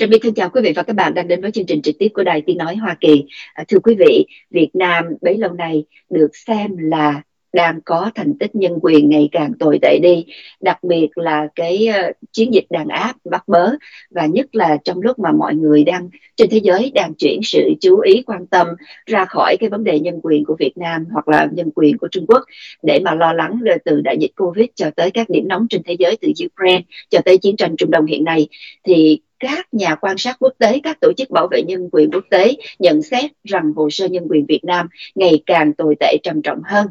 Trà My thân chào quý vị và các bạn đang đến với chương trình trực tiếp của Đài Tiếng Nói Hoa Kỳ. À, thưa quý vị, Việt Nam bấy lâu nay được xem là đang có thành tích nhân quyền ngày càng tồi tệ đi đặc biệt là cái uh, chiến dịch đàn áp bắt bớ và nhất là trong lúc mà mọi người đang trên thế giới đang chuyển sự chú ý quan tâm ra khỏi cái vấn đề nhân quyền của Việt Nam hoặc là nhân quyền của Trung Quốc để mà lo lắng từ đại dịch Covid cho tới các điểm nóng trên thế giới từ Ukraine cho tới chiến tranh Trung Đông hiện nay thì các nhà quan sát quốc tế, các tổ chức bảo vệ nhân quyền quốc tế nhận xét rằng hồ sơ nhân quyền Việt Nam ngày càng tồi tệ trầm trọng hơn.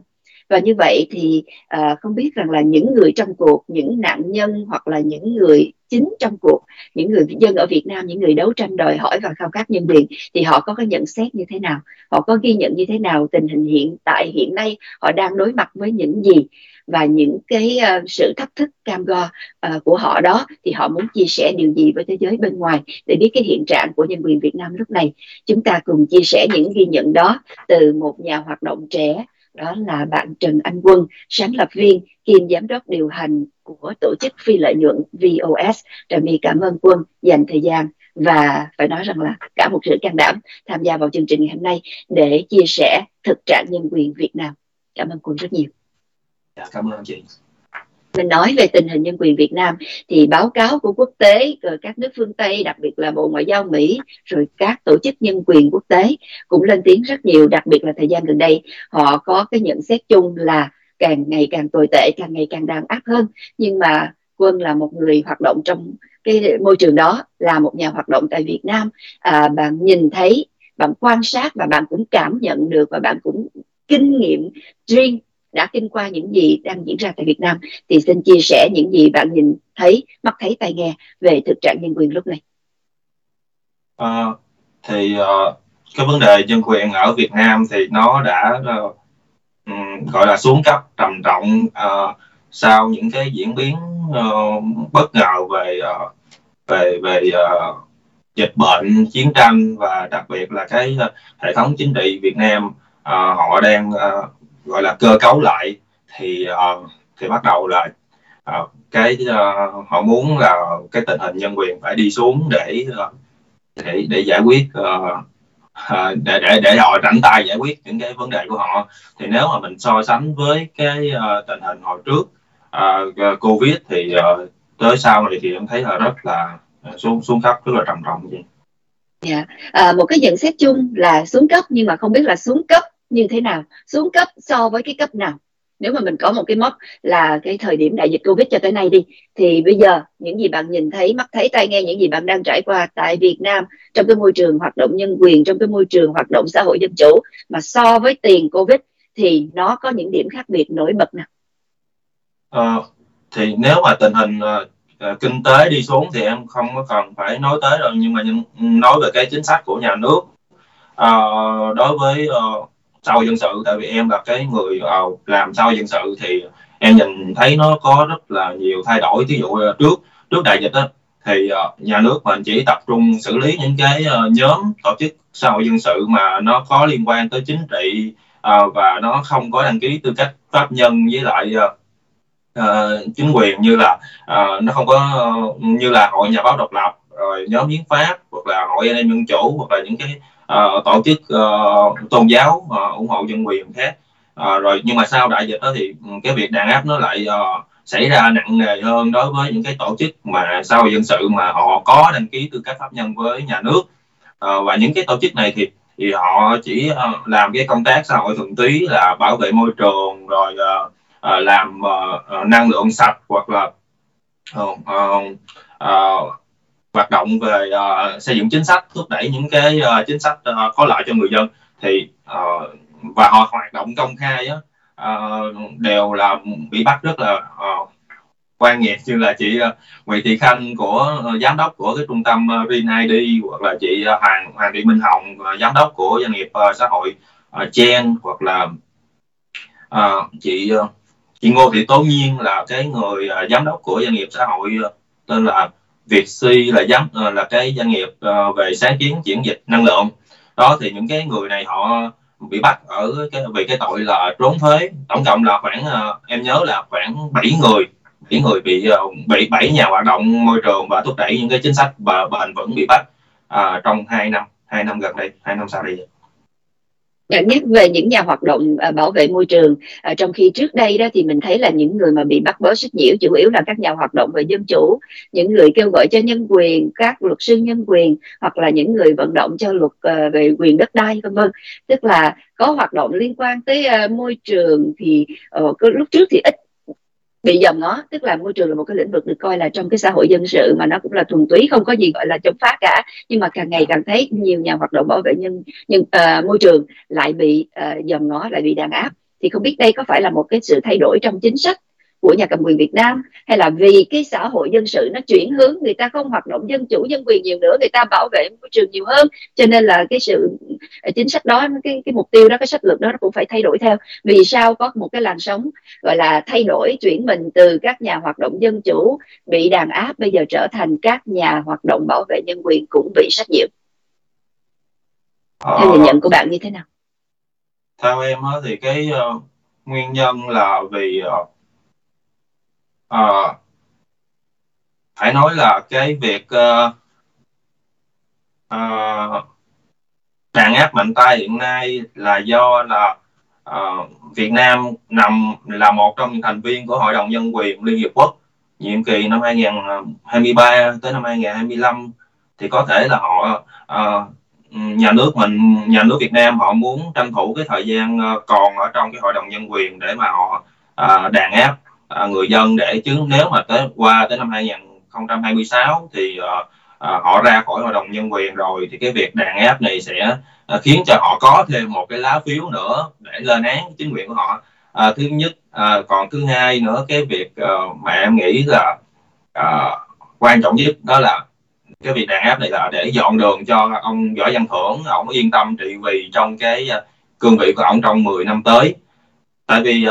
Và như vậy thì à, không biết rằng là những người trong cuộc những nạn nhân hoặc là những người chính trong cuộc. Những người dân ở Việt Nam những người đấu tranh đòi hỏi và khao khát nhân quyền thì họ có cái nhận xét như thế nào? Họ có ghi nhận như thế nào tình hình hiện tại hiện nay? Họ đang đối mặt với những gì? Và những cái uh, sự thách thức cam go uh, của họ đó thì họ muốn chia sẻ điều gì với thế giới bên ngoài để biết cái hiện trạng của nhân quyền Việt Nam lúc này? Chúng ta cùng chia sẻ những ghi nhận đó từ một nhà hoạt động trẻ đó là bạn Trần Anh Quân, sáng lập viên kiêm giám đốc điều hành của tổ chức phi lợi nhuận VOS. Trà My cảm ơn Quân dành thời gian và phải nói rằng là cả một sự can đảm tham gia vào chương trình ngày hôm nay để chia sẻ thực trạng nhân quyền Việt Nam. Cảm ơn Quân rất nhiều. Dạ, cảm ơn chị mình nói về tình hình nhân quyền Việt Nam thì báo cáo của quốc tế rồi các nước phương Tây đặc biệt là Bộ Ngoại giao Mỹ rồi các tổ chức nhân quyền quốc tế cũng lên tiếng rất nhiều đặc biệt là thời gian gần đây họ có cái nhận xét chung là càng ngày càng tồi tệ càng ngày càng đàn áp hơn. Nhưng mà quân là một người hoạt động trong cái môi trường đó là một nhà hoạt động tại Việt Nam. À, bạn nhìn thấy bạn quan sát và bạn cũng cảm nhận được và bạn cũng kinh nghiệm riêng đã kinh qua những gì đang diễn ra tại Việt Nam. Thì xin chia sẻ những gì bạn nhìn thấy, mắt thấy, tai nghe về thực trạng nhân quyền lúc này. À, thì uh, cái vấn đề nhân quyền ở Việt Nam thì nó đã uh, um, gọi là xuống cấp trầm trọng uh, sau những cái diễn biến uh, bất ngờ về uh, về về uh, dịch bệnh, chiến tranh và đặc biệt là cái uh, hệ thống chính trị Việt Nam uh, họ đang uh, gọi là cơ cấu lại thì uh, thì bắt đầu là uh, cái uh, họ muốn là cái tình hình nhân quyền phải đi xuống để uh, để để giải quyết uh, À, để để để họ rảnh tay giải quyết những cái vấn đề của họ thì nếu mà mình so sánh với cái uh, tình hình hồi trước uh, covid thì uh, tới sau này thì em thấy là rất là ờ, xuống xuống cấp rất là trầm trọng vậy. Dạ, yeah. à, một cái nhận xét chung là xuống cấp nhưng mà không biết là xuống cấp như thế nào xuống cấp so với cái cấp nào nếu mà mình có một cái mốc là cái thời điểm đại dịch covid cho tới nay đi thì bây giờ những gì bạn nhìn thấy mắt thấy tai nghe những gì bạn đang trải qua tại Việt Nam trong cái môi trường hoạt động nhân quyền trong cái môi trường hoạt động xã hội dân chủ mà so với tiền covid thì nó có những điểm khác biệt nổi bật nào? À, thì nếu mà tình hình uh, kinh tế đi xuống thì em không có cần phải nói tới rồi nhưng mà nói về cái chính sách của nhà nước uh, đối với uh, sau dân sự tại vì em là cái người ờ, làm sau dân sự thì em nhìn thấy nó có rất là nhiều thay đổi. Ví dụ ờ, trước trước đại dịch đó, thì ờ, nhà nước mình chỉ tập trung xử lý những cái nhóm tổ chức xã hội dân sự mà nó có liên quan tới chính trị và nó không có đăng ký tư cách pháp nhân với lại uh, chính quyền như là uh, nó không có uh, như là hội nhà báo độc lập rồi nhóm hiến pháp hoặc là hội anh em dân chủ hoặc là những cái uh, tổ chức uh, tôn giáo uh, ủng hộ dân quyền khác. Uh, rồi nhưng mà sau đại dịch đó thì ừ, cái việc đàn áp nó lại uh, xảy ra nặng nề hơn đối với những cái tổ chức mà xã hội dân sự mà họ có đăng ký tư cách pháp nhân với nhà nước. Uh, và những cái tổ chức này thì thì họ chỉ uh, làm cái công tác xã hội thuận túy là bảo vệ môi trường rồi uh, uh, làm uh, năng lượng sạch hoặc là uh, uh, uh, hoạt động về uh, xây dựng chính sách thúc đẩy những cái uh, chính sách uh, có lợi cho người dân thì uh, và họ hoạt động công khai á, uh, đều là bị bắt rất là uh, quan nghiệp như là chị uh, Nguyễn Thị Khanh của uh, giám đốc của cái trung tâm uh, Rin ID hoặc là chị uh, Hoàng Hoàng Thị Minh Hồng uh, giám đốc của doanh nghiệp uh, xã hội uh, Chen hoặc là uh, chị uh, chị Ngô Thị Tố Nhiên là cái người uh, giám đốc của doanh nghiệp xã hội uh, tên là Việt là giám ờ, là cái doanh nghiệp ờ, về sáng kiến chuyển dịch năng lượng. Đó thì những cái người này họ bị bắt ở cái vì cái tội là trốn thuế. Tổng cộng là khoảng ờ, em nhớ là khoảng 7 người bảy người bị bị bảy nhà hoạt động môi trường và thúc đẩy những cái chính sách bền vững bị bắt à, trong hai năm hai năm gần đây hai năm sau đây. Dạ, nhắc về những nhà hoạt động à, bảo vệ môi trường à, trong khi trước đây đó thì mình thấy là những người mà bị bắt bớ sách nhiễu chủ yếu là các nhà hoạt động về dân chủ những người kêu gọi cho nhân quyền các luật sư nhân quyền hoặc là những người vận động cho luật uh, về quyền đất đai vân vân. Tức là có hoạt động liên quan tới uh, môi trường thì uh, lúc trước thì ít bị dòm ngó tức là môi trường là một cái lĩnh vực được coi là trong cái xã hội dân sự mà nó cũng là thuần túy không có gì gọi là chống phá cả. Nhưng mà càng ngày càng thấy nhiều nhà hoạt động bảo vệ nhân nhân uh, môi trường lại bị ờ, uh, dòm ngó lại bị đàn áp. Thì không biết đây có phải là một cái sự thay đổi trong chính sách của nhà cầm quyền Việt Nam hay là vì cái xã hội dân sự nó chuyển hướng người ta không hoạt động dân chủ dân quyền nhiều nữa người ta bảo vệ môi trường nhiều hơn. Cho nên là cái sự ờ, chính sách đó cái cái mục tiêu đó cái sách lược đó nó cũng phải thay đổi theo. Vì sao có một cái làn sóng gọi là thay đổi chuyển mình từ các nhà hoạt động dân chủ bị đàn áp bây giờ trở thành các nhà hoạt động bảo vệ nhân quyền cũng bị sách nhiễu? Theo nhìn nhận của bạn như thế nào? Theo em thì cái uh, nguyên nhân là vì uh, à, phải nói là cái việc uh, uh, đàn áp mạnh tay hiện nay là do là uh, Việt Nam nằm là một trong những thành viên của Hội đồng Nhân quyền Liên Hiệp Quốc. Nhiệm kỳ năm 2023 tới năm 2025 thì có thể là họ uh, nhà nước mình nhà nước Việt Nam họ muốn tranh thủ cái thời gian còn ở trong cái hội đồng nhân quyền để mà họ uh, đàn áp à, người dân để chứ nếu mà tới qua tới năm 2026 thì à, à, họ ra khỏi hội đồng nhân quyền rồi thì cái việc đàn áp này sẽ à, khiến cho họ có thêm một cái lá phiếu nữa để lên án chính quyền của họ. À, thứ nhất à, còn thứ hai nữa cái việc à, mà em nghĩ là à, quan trọng nhất đó là cái việc đàn áp này là để dọn đường cho ông võ văn thưởng ông yên tâm trị vì trong cái cương vị của ông trong 10 năm tới. Tại vì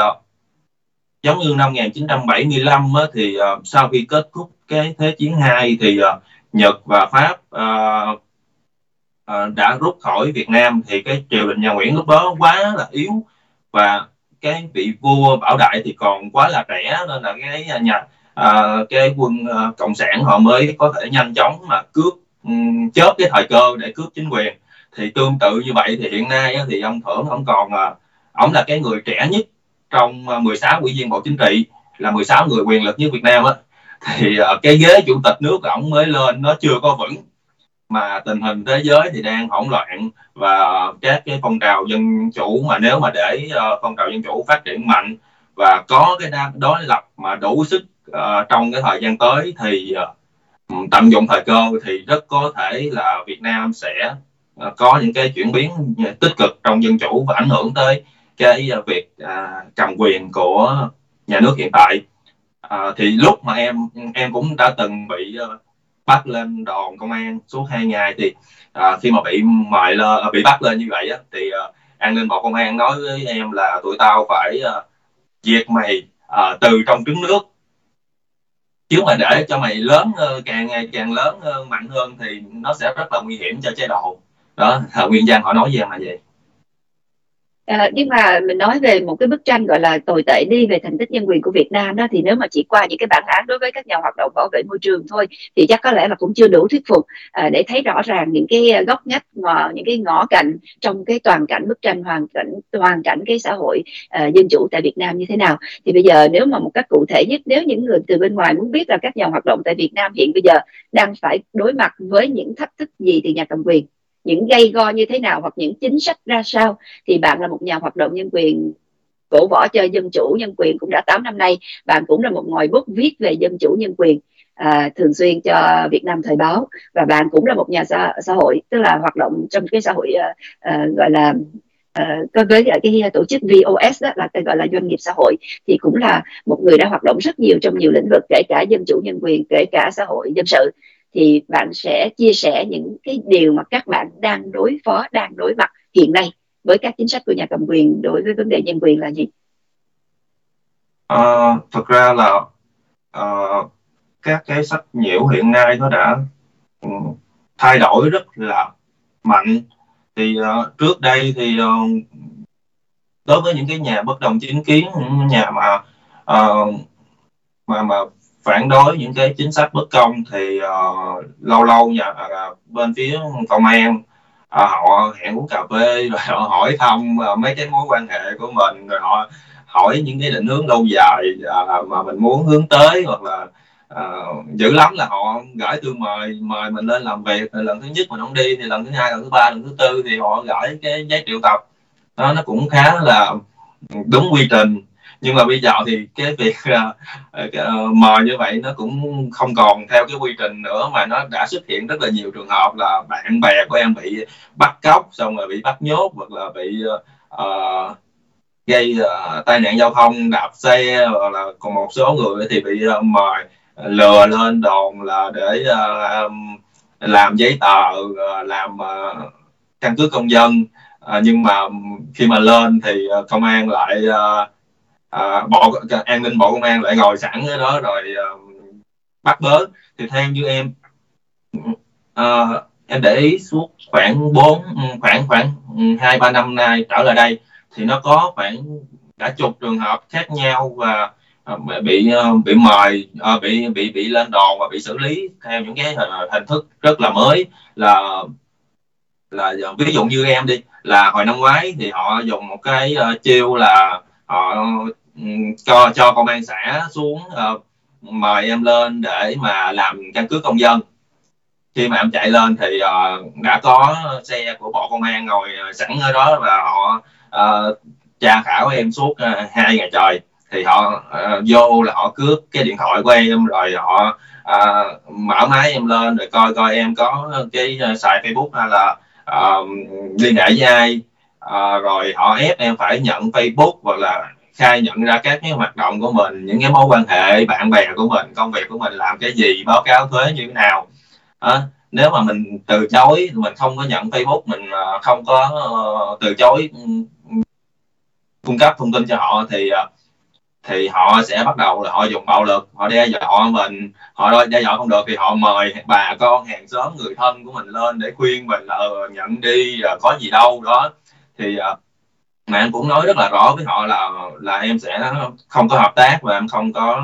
giống như năm 1975 á, thì uh, sau khi kết thúc cái thế chiến hai thì uh, Nhật và Pháp uh, uh, đã rút khỏi Việt Nam. Thì cái triều đình nhà Nguyễn lúc đó quá là yếu và cái vị vua Bảo Đại thì còn quá là trẻ nên là cái nhà uh, cái quân uh, cộng sản họ mới có thể nhanh chóng mà cướp um, chớp cái thời cơ để cướp chính quyền. Thì tương tự như vậy thì hiện nay á, thì ông thưởng ông còn uh, ông là cái người trẻ nhất trong ờ, 16 ủy viên bộ chính trị là 16 người quyền lực nhất Việt Nam á. Thì ờ, cái ghế chủ tịch nước của ông mới lên nó chưa có vững. Mà tình hình thế giới thì đang hỗn loạn và các cái phong trào dân chủ mà nếu mà để ờ, phong trào dân chủ phát triển mạnh và có cái đối lập mà đủ sức uh, trong cái thời gian tới thì uh, tận dụng thời cơ thì rất có thể là Việt Nam sẽ uh, có những cái chuyển biến tích cực trong dân chủ và ảnh hưởng tới cái à, việc à, cầm quyền của nhà nước hiện tại. À, thì lúc mà em em cũng đã từng bị uh, bắt lên đồn công an suốt hai ngày thì à, khi mà bị mời lên à, bị bắt lên như vậy á, thì uh, an ninh bộ công an nói với em là tụi tao phải uh, diệt mày uh, từ trong trứng nước. Chứ mà để cho mày lớn uh, càng ngày càng lớn uh, mạnh hơn thì nó sẽ rất là nguy hiểm cho chế độ. Đó nguyên giang họ nói với em là vậy. À, nhưng mà mình nói về một cái bức tranh gọi là tồi tệ đi về thành tích nhân quyền của Việt Nam đó thì nếu mà chỉ qua những cái bản án đối với các nhà hoạt động bảo vệ môi trường thôi thì chắc có lẽ là cũng chưa đủ thuyết phục à, để thấy rõ ràng những cái ờ, góc ngách ngõ những cái ngõ cạnh trong cái toàn cảnh bức tranh hoàn cảnh toàn cảnh cái xã hội à, dân chủ tại Việt Nam như thế nào. Thì bây giờ nếu mà một cách cụ thể nhất nếu những người từ bên ngoài muốn biết là các nhà hoạt động tại Việt Nam hiện bây giờ đang phải đối mặt với những thách thức gì từ nhà cầm quyền? Những gây go như thế nào hoặc những chính sách ra sao thì bạn là một nhà hoạt động nhân quyền cổ võ cho dân chủ nhân quyền cũng đã 8 năm nay. Bạn cũng là một ngòi bút viết về dân chủ nhân quyền à, thường xuyên cho Việt Nam Thời báo. Và bạn cũng là một nhà xã, xã hội tức là hoạt động trong cái xã hội à, à, gọi là à, với cái tổ chức VOS đó là gọi là doanh nghiệp xã hội thì cũng là một người đã hoạt động rất nhiều trong nhiều lĩnh vực kể cả dân chủ nhân quyền kể cả xã hội dân sự thì bạn sẽ chia sẻ những cái điều mà các bạn đang đối phó đang đối mặt hiện nay với các chính sách của nhà cầm quyền đối với vấn đề nhân quyền là gì? à, thực ra là à, các cái sách nhiễu hiện nay nó đã ừ, thay đổi rất là mạnh thì uh, trước đây thì uh, đối với những cái nhà bất đồng chính kiến những nhà mà uh, mà mà phản đối những cái chính sách bất công thì uh, lâu lâu nhà uh, bên phía công an uh, họ hẹn uống cà phê rồi họ hỏi thăm uh, mấy cái mối quan hệ của mình rồi họ hỏi những cái định hướng lâu dài uh, mà mình muốn hướng tới hoặc là uh, dữ lắm là họ gửi thư mời mời mình lên làm việc thì lần thứ nhất mình không đi thì lần thứ hai lần thứ ba lần thứ tư thì họ gửi cái giấy triệu tập. Đó nó cũng khá là đúng quy trình nhưng mà bây giờ thì cái việc uh, uh, mời như vậy nó cũng không còn theo cái quy trình nữa mà nó đã xuất hiện rất là nhiều trường hợp là bạn bè của em bị bắt cóc xong rồi bị bắt nhốt hoặc là bị uh, gây uh, tai nạn giao thông đạp xe hoặc là còn một số người thì bị uh, mời lừa lên đồn là để uh, làm giấy tờ uh, làm uh, căn cước công dân. Uh, nhưng mà khi mà lên thì uh, công an lại uh, à, bộ an ninh bộ công an lại ngồi sẵn ở đó rồi à, bắt bớ. Thì theo như em à, em để ý suốt khoảng bốn ừ, khoảng khoảng ừ, hai ba năm nay trở lại đây thì nó có khoảng cả chục trường hợp khác nhau và ờ, bị bị mời bị bị bị lên đòn và bị xử lý theo những cái hình thức rất là mới. Là là ví dụ như em đi là hồi năm ngoái thì họ dùng một cái uh, chiêu là họ cho cho công an xã xuống uh, mời em lên để mà làm căn cước công dân. Khi mà em chạy lên thì uh, đã có xe của bộ công an ngồi sẵn ở đó và họ uh, tra khảo em suốt uh, hai ngày trời. Thì họ uh, vô là họ cướp cái điện thoại của em rồi họ uh, mở máy em lên rồi coi coi em có cái uh, xài facebook hay là uh, liên hệ với ai à, rồi họ ép em phải nhận facebook hoặc là khai nhận ra các cái hoạt động của mình những cái mối quan hệ bạn bè của mình công việc của mình làm cái gì báo cáo thuế như thế nào. À, nếu mà mình từ chối mình không có nhận facebook mình à, không có uh, từ chối ừ, cung cấp thông tin cho họ thì à, thì họ sẽ bắt đầu là họ dùng bạo lực họ đe dọa mình họ đe dọa không được thì họ mời bà con hàng xóm người thân của mình lên để khuyên mình là ừ, nhận đi rồi có gì đâu đó thì uh, mà em cũng nói rất là rõ với họ là là em sẽ không có hợp tác và em không có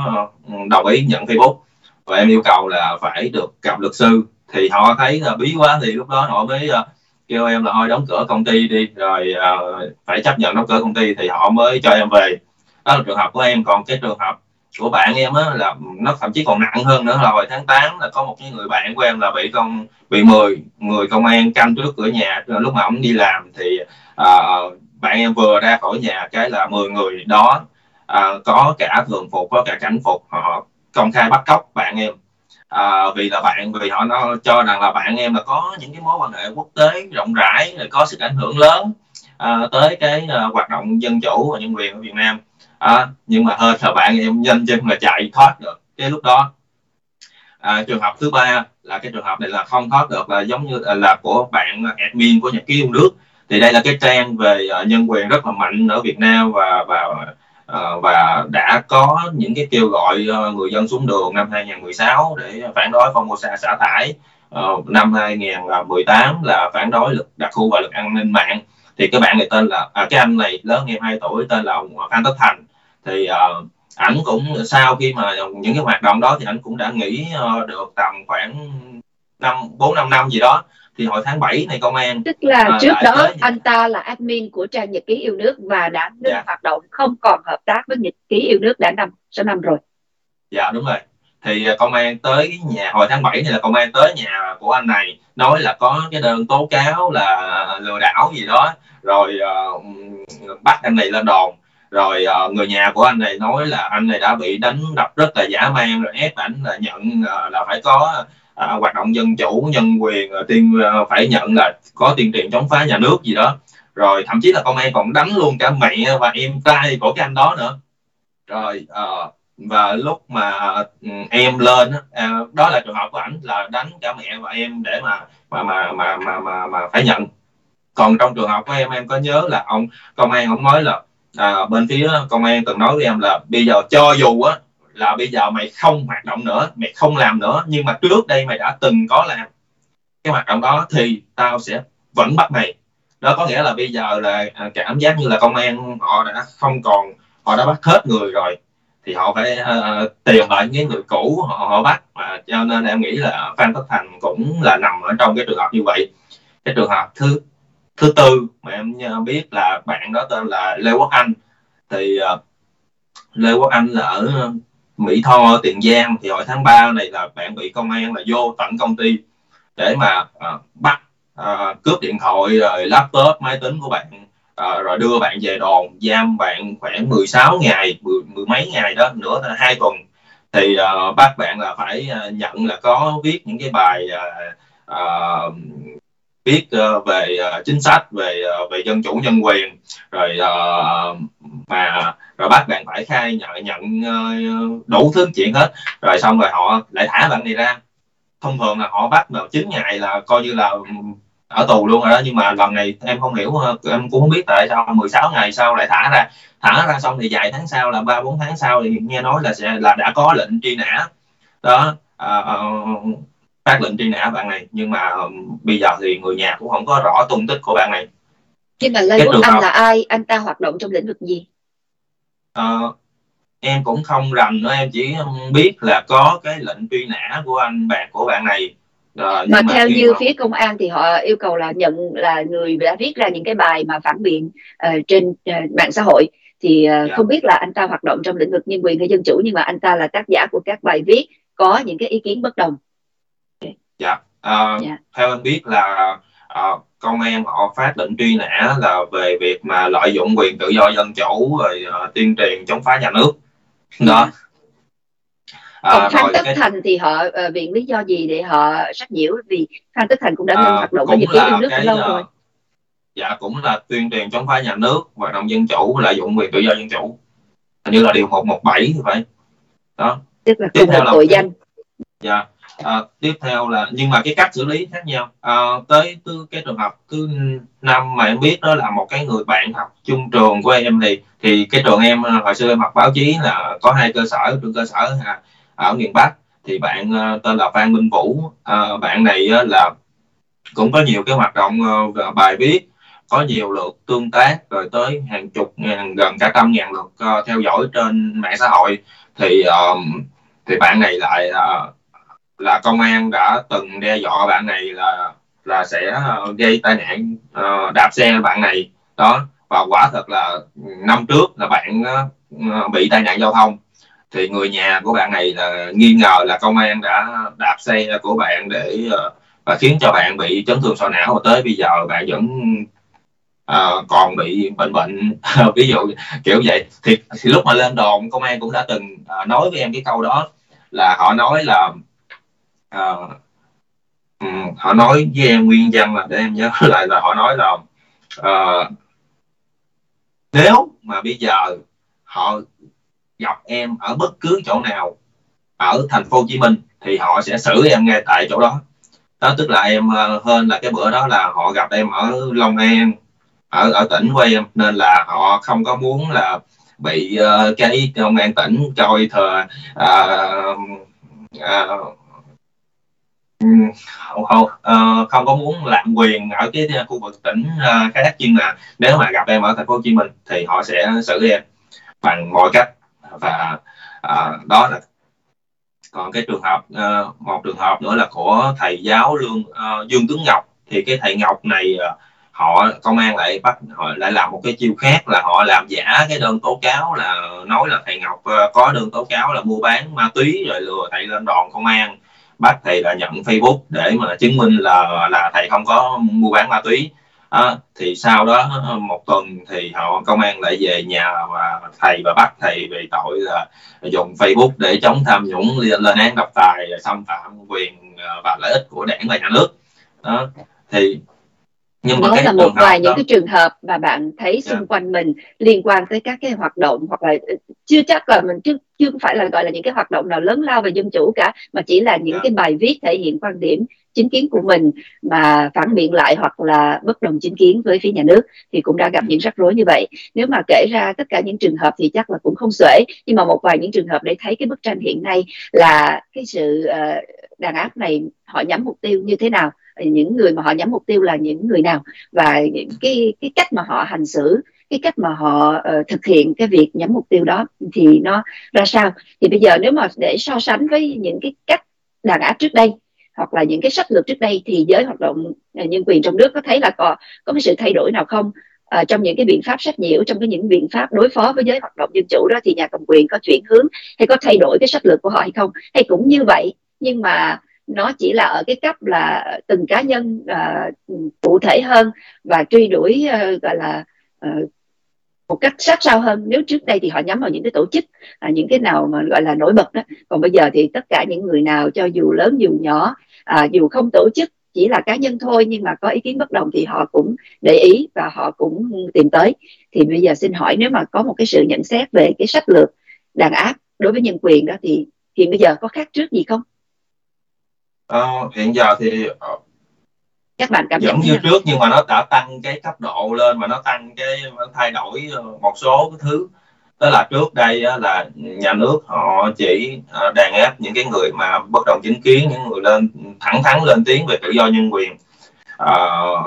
ừ, đồng ý nhận facebook. Và em yêu cầu là phải được gặp luật sư. Thì họ thấy là bí quá thì lúc đó họ mới uh, kêu em là thôi đóng cửa công ty đi rồi uh, phải chấp nhận đóng cửa công ty. Thì họ mới cho em về. Đó là trường hợp của em. Còn cái trường hợp của bạn em á là nó thậm chí còn nặng hơn nữa. Là hồi tháng 8 là có một cái người bạn của em là bị con bị 10 người công an canh trước cửa nhà. Lúc mà ông đi làm thì uh, bạn em vừa ra khỏi nhà cái là 10 người đó uh, có cả thường phục có cả cảnh phục họ công khai bắt cóc bạn em. À, vì là bạn vì họ nó cho rằng là bạn em là có những cái mối quan hệ quốc tế rộng rãi có sức ảnh hưởng lớn à, tới cái à, hoạt động dân chủ và nhân quyền ở Việt Nam. À, nhưng mà hơi sợ bạn em nhanh chân mà chạy thoát được. Cái lúc đó à, trường hợp thứ ba là cái trường hợp này là không thoát được là giống như à, là của bạn admin của nhật ký yêu nước. Thì đây là cái trang về uh, nhân quyền rất là mạnh ở Việt Nam và và uh, và đã có những cái kêu gọi uh, người dân xuống đường năm 2016 để phản đối Formosa xả thải. Uh, năm 2018 là phản đối lực đặc khu và lực an ninh mạng thì cái bạn này tên là à, cái anh này lớn em 2 tuổi tên là Phan Tất Thành. Thì uh, ảnh cũng sau khi mà những cái hoạt động đó thì ảnh cũng đã nghỉ uh, được tầm khoảng năm bốn năm năm gì đó. Thì hồi tháng 7 này công an tức là uh, trước đó tới... anh ta là admin của trang nhật ký yêu nước và đã ngưng dạ. hoạt động không còn hợp tác với nhật ký yêu nước đã năm sáu năm rồi. Dạ đúng rồi thì à, công an tới nhà hồi tháng 7 thì là công an tới nhà của anh này nói là có cái đơn tố cáo là lừa đảo gì đó. Rồi uh, bắt anh này lên đồn. Rồi uh, người nhà của anh này nói là anh này đã bị đánh đập rất là dã man rồi ép ảnh là nhận uh, là phải có uh, hoạt động dân chủ nhân quyền uh, tiên uh, phải nhận là có tiền tiền chống phá nhà nước gì đó. Rồi thậm chí là công an còn đánh luôn cả mẹ và em trai của cái anh đó nữa. Rồi uh, và lúc mà ừ, em lên à, đó là trường hợp của ảnh là đánh cả mẹ và em để mà mà mà mà mà mà, mà phải nhận. Còn trong trường hợp của em em có nhớ là ông công an ông nói là à, bên phía công an từng nói với em là bây giờ cho dù á là bây giờ mày không hoạt động nữa mày không làm nữa nhưng mà trước đây mày đã từng có làm. Cái hoạt động đó thì tao sẽ vẫn bắt mày. Đó có nghĩa là bây giờ là à, cảm giác như là công an họ đã không còn họ đã bắt hết người rồi thì họ phải uh, tìm lại những người cũ họ, họ bắt. Mà cho nên em nghĩ là Phan Tất Thành cũng là nằm ở trong cái trường hợp như vậy. Cái trường hợp thứ thứ tư mà em biết là bạn đó tên là Lê Quốc Anh. Thì uh, Lê Quốc Anh là ở Mỹ Tho Tiền Giang. Thì hồi tháng 3 này là bạn bị công an là vô tận công ty để mà uh, bắt uh, cướp điện thoại rồi laptop máy tính của bạn à, rồi đưa bạn về đồn giam bạn khoảng 16 ngày mười, mười mấy ngày đó nữa hai tuần. Thì uh, bắt bạn là phải uh, nhận là có viết những cái bài uh, uh, viết uh, về uh, chính sách về uh, về dân chủ nhân quyền. Rồi uh, mà rồi bắt bạn phải khai nhận nhận uh, đủ thứ chuyện hết. Rồi xong rồi họ lại thả bạn này ra. Thông thường là họ bắt vào 9 ngày là coi như là ở tù luôn rồi đó nhưng mà lần này em không hiểu em cũng không biết tại sao 16 ngày sau lại thả ra. Thả ra xong thì vài tháng sau là ba bốn tháng sau thì nghe nói là sẽ là đã có lệnh truy nã. Đó à, à, phát lệnh truy nã bạn này nhưng mà um, bây giờ thì người nhà cũng không có rõ tung tích của bạn này. Nhưng mà Lê Quốc Anh là ai? Anh ta hoạt động trong lĩnh vực gì? À, em cũng không rành nữa em chỉ biết là có cái lệnh truy nã của anh bạn của bạn này À, mà, mà theo như mà... phía công an thì họ yêu cầu là nhận là người đã viết ra những cái bài mà phản biện uh, trên uh, mạng xã hội thì uh, yeah. không biết là anh ta hoạt động trong lĩnh vực nhân quyền hay dân chủ nhưng mà anh ta là tác giả của các bài viết có những cái ý kiến bất đồng dạ yeah. uh, yeah. theo anh biết là uh, công an họ phát lệnh truy nã là về việc mà lợi dụng quyền tự do dân chủ rồi uh, tuyên truyền chống phá nhà nước đó yeah. Còn à, Phan Tất cái... Thành thì họ uh, viện lý do gì để họ sách nhiễu? Vì Phan Tất Thành cũng đã ngưng à, hoạt động với nhật ký yêu nước cái, lâu rồi. dạ cũng là tuyên truyền chống phá nhà nước hoạt động dân chủ lợi dụng quyền tự do dân chủ. Hình như là điều 117 thì phải. Đó. Tức là cùng một tội danh. Dạ à, tiếp theo là nhưng mà cái cách xử lý khác nhau. À, tới từ cái trường hợp thứ năm mà em biết đó là một cái người bạn học chung trường của em thì thì cái trường em hồi xưa em học báo chí là có hai cơ sở trường cơ sở à, ở miền Bắc. Thì bạn ờ, tên là Phan Minh Vũ. Ờ, bạn này ờ, là cũng có nhiều cái hoạt động bài viết có nhiều lượt tương tác rồi tới hàng chục ngàn gần cả trăm ngàn lượt uh, theo dõi trên mạng xã hội. Thì uh, thì bạn này lại uh, là công an đã từng đe dọa bạn này là là sẽ gây tai nạn uh, đạp xe bạn này. Đó và quả thật là năm trước là bạn uh, bị tai nạn giao thông thì người nhà của bạn này là nghi ngờ là công an đã đạp xe của bạn để ờ, và khiến cho bạn bị chấn thương sọ não. Và tới bây giờ bạn vẫn uh, còn bị bệnh bệnh. Ví dụ kiểu vậy. Thì, thì lúc mà lên đồn công an cũng đã từng uh, nói với em cái câu đó là họ nói là uh, um, họ nói với em nguyên văn là để em nhớ lại là họ nói là uh, nếu mà bây giờ họ gặp em ở bất cứ chỗ nào ở thành phố Hồ Chí Minh thì họ sẽ xử em ngay tại chỗ đó. Đó tức là em ờ, hơn là cái bữa đó là họ gặp em ở Long An ở ở tỉnh của em nên là họ không có muốn là bị uh, cái công an tỉnh coi thờ uh, uh, không, uh, không có muốn lạm quyền ở cái khu vực tỉnh uh, khác nhưng mà nếu mà gặp em ở thành phố Hồ Chí Minh thì họ sẽ xử em bằng mọi cách và à, đó là còn cái trường hợp à, một trường hợp nữa là của thầy giáo lương à, dương tướng ngọc. Thì cái thầy ngọc này à, họ công an lại bắt họ lại làm một cái chiêu khác là họ làm giả cái đơn tố cáo là nói là thầy ngọc có đơn tố cáo là mua bán ma túy rồi lừa thầy lên đòn công an. Bắt thầy là nhận facebook để mà chứng minh là là thầy không có mua bán ma túy à, thì sau đó một tuần thì họ công an lại về nhà và thầy và bắt thầy về tội là dùng Facebook để chống tham nhũng lên án độc tài xâm phạm quyền ờ, và lợi ích của đảng và nhà nước đó thì nhưng mà đó là một vài những cái trường hợp mà bạn thấy xung yeah. quanh mình liên quan tới các cái hoạt động hoặc là ờ, chưa chắc là mình chưa chưa phải là gọi là những cái hoạt động nào lớn lao về dân chủ cả mà chỉ là những yeah. cái bài viết thể hiện quan điểm chính kiến của mình mà phản biện lại hoặc là bất đồng chính kiến với phía nhà nước thì cũng đã gặp những rắc rối như vậy. Nếu mà kể ra tất cả những trường hợp thì chắc là cũng không xuể nhưng mà một vài những trường hợp để thấy cái bức tranh hiện nay là cái sự ờ, đàn áp này họ nhắm mục tiêu như thế nào những người mà họ nhắm mục tiêu là những người nào và cái cái cách mà họ hành xử cái cách mà họ uh, thực hiện cái việc nhắm mục tiêu đó thì nó ra sao. Thì bây giờ nếu mà để so sánh với những cái cách đàn áp trước đây hoặc là những cái sách lược trước đây thì giới hoạt động à, nhân quyền trong nước có thấy là có có cái sự thay đổi nào không? À, trong những cái biện pháp sách nhiễu trong cái những biện pháp đối phó với giới hoạt động dân chủ đó thì nhà cầm quyền có chuyển hướng hay có thay đổi cái sách lược của họ hay không? Hay cũng như vậy nhưng mà nó chỉ là ở cái cấp là từng cá nhân uh, cụ thể hơn và truy đuổi uh, gọi là uh, một cách sát sao hơn. Nếu trước đây thì họ nhắm vào những cái tổ chức à, những cái nào mà gọi là nổi bật đó còn bây giờ thì tất cả những người nào cho dù lớn dù nhỏ à, dù không tổ chức chỉ là cá nhân thôi nhưng mà có ý kiến bất đồng thì họ cũng để ý và họ cũng tìm tới. Thì bây giờ xin hỏi nếu mà có một cái sự nhận xét về cái sách lược đàn áp đối với nhân quyền đó thì hiện bây giờ có khác trước gì không? Ờ, hiện giờ thì ờ, các bạn cảm vẫn như trước nhưng mà nó đã tăng cái cấp độ lên và nó tăng cái thay đổi ờ, một số cái thứ đó là trước đây là nhà nước họ chỉ à, đàn áp những cái người mà bất đồng chính kiến những người lên thẳng thắn lên tiếng về tự do nhân quyền. À,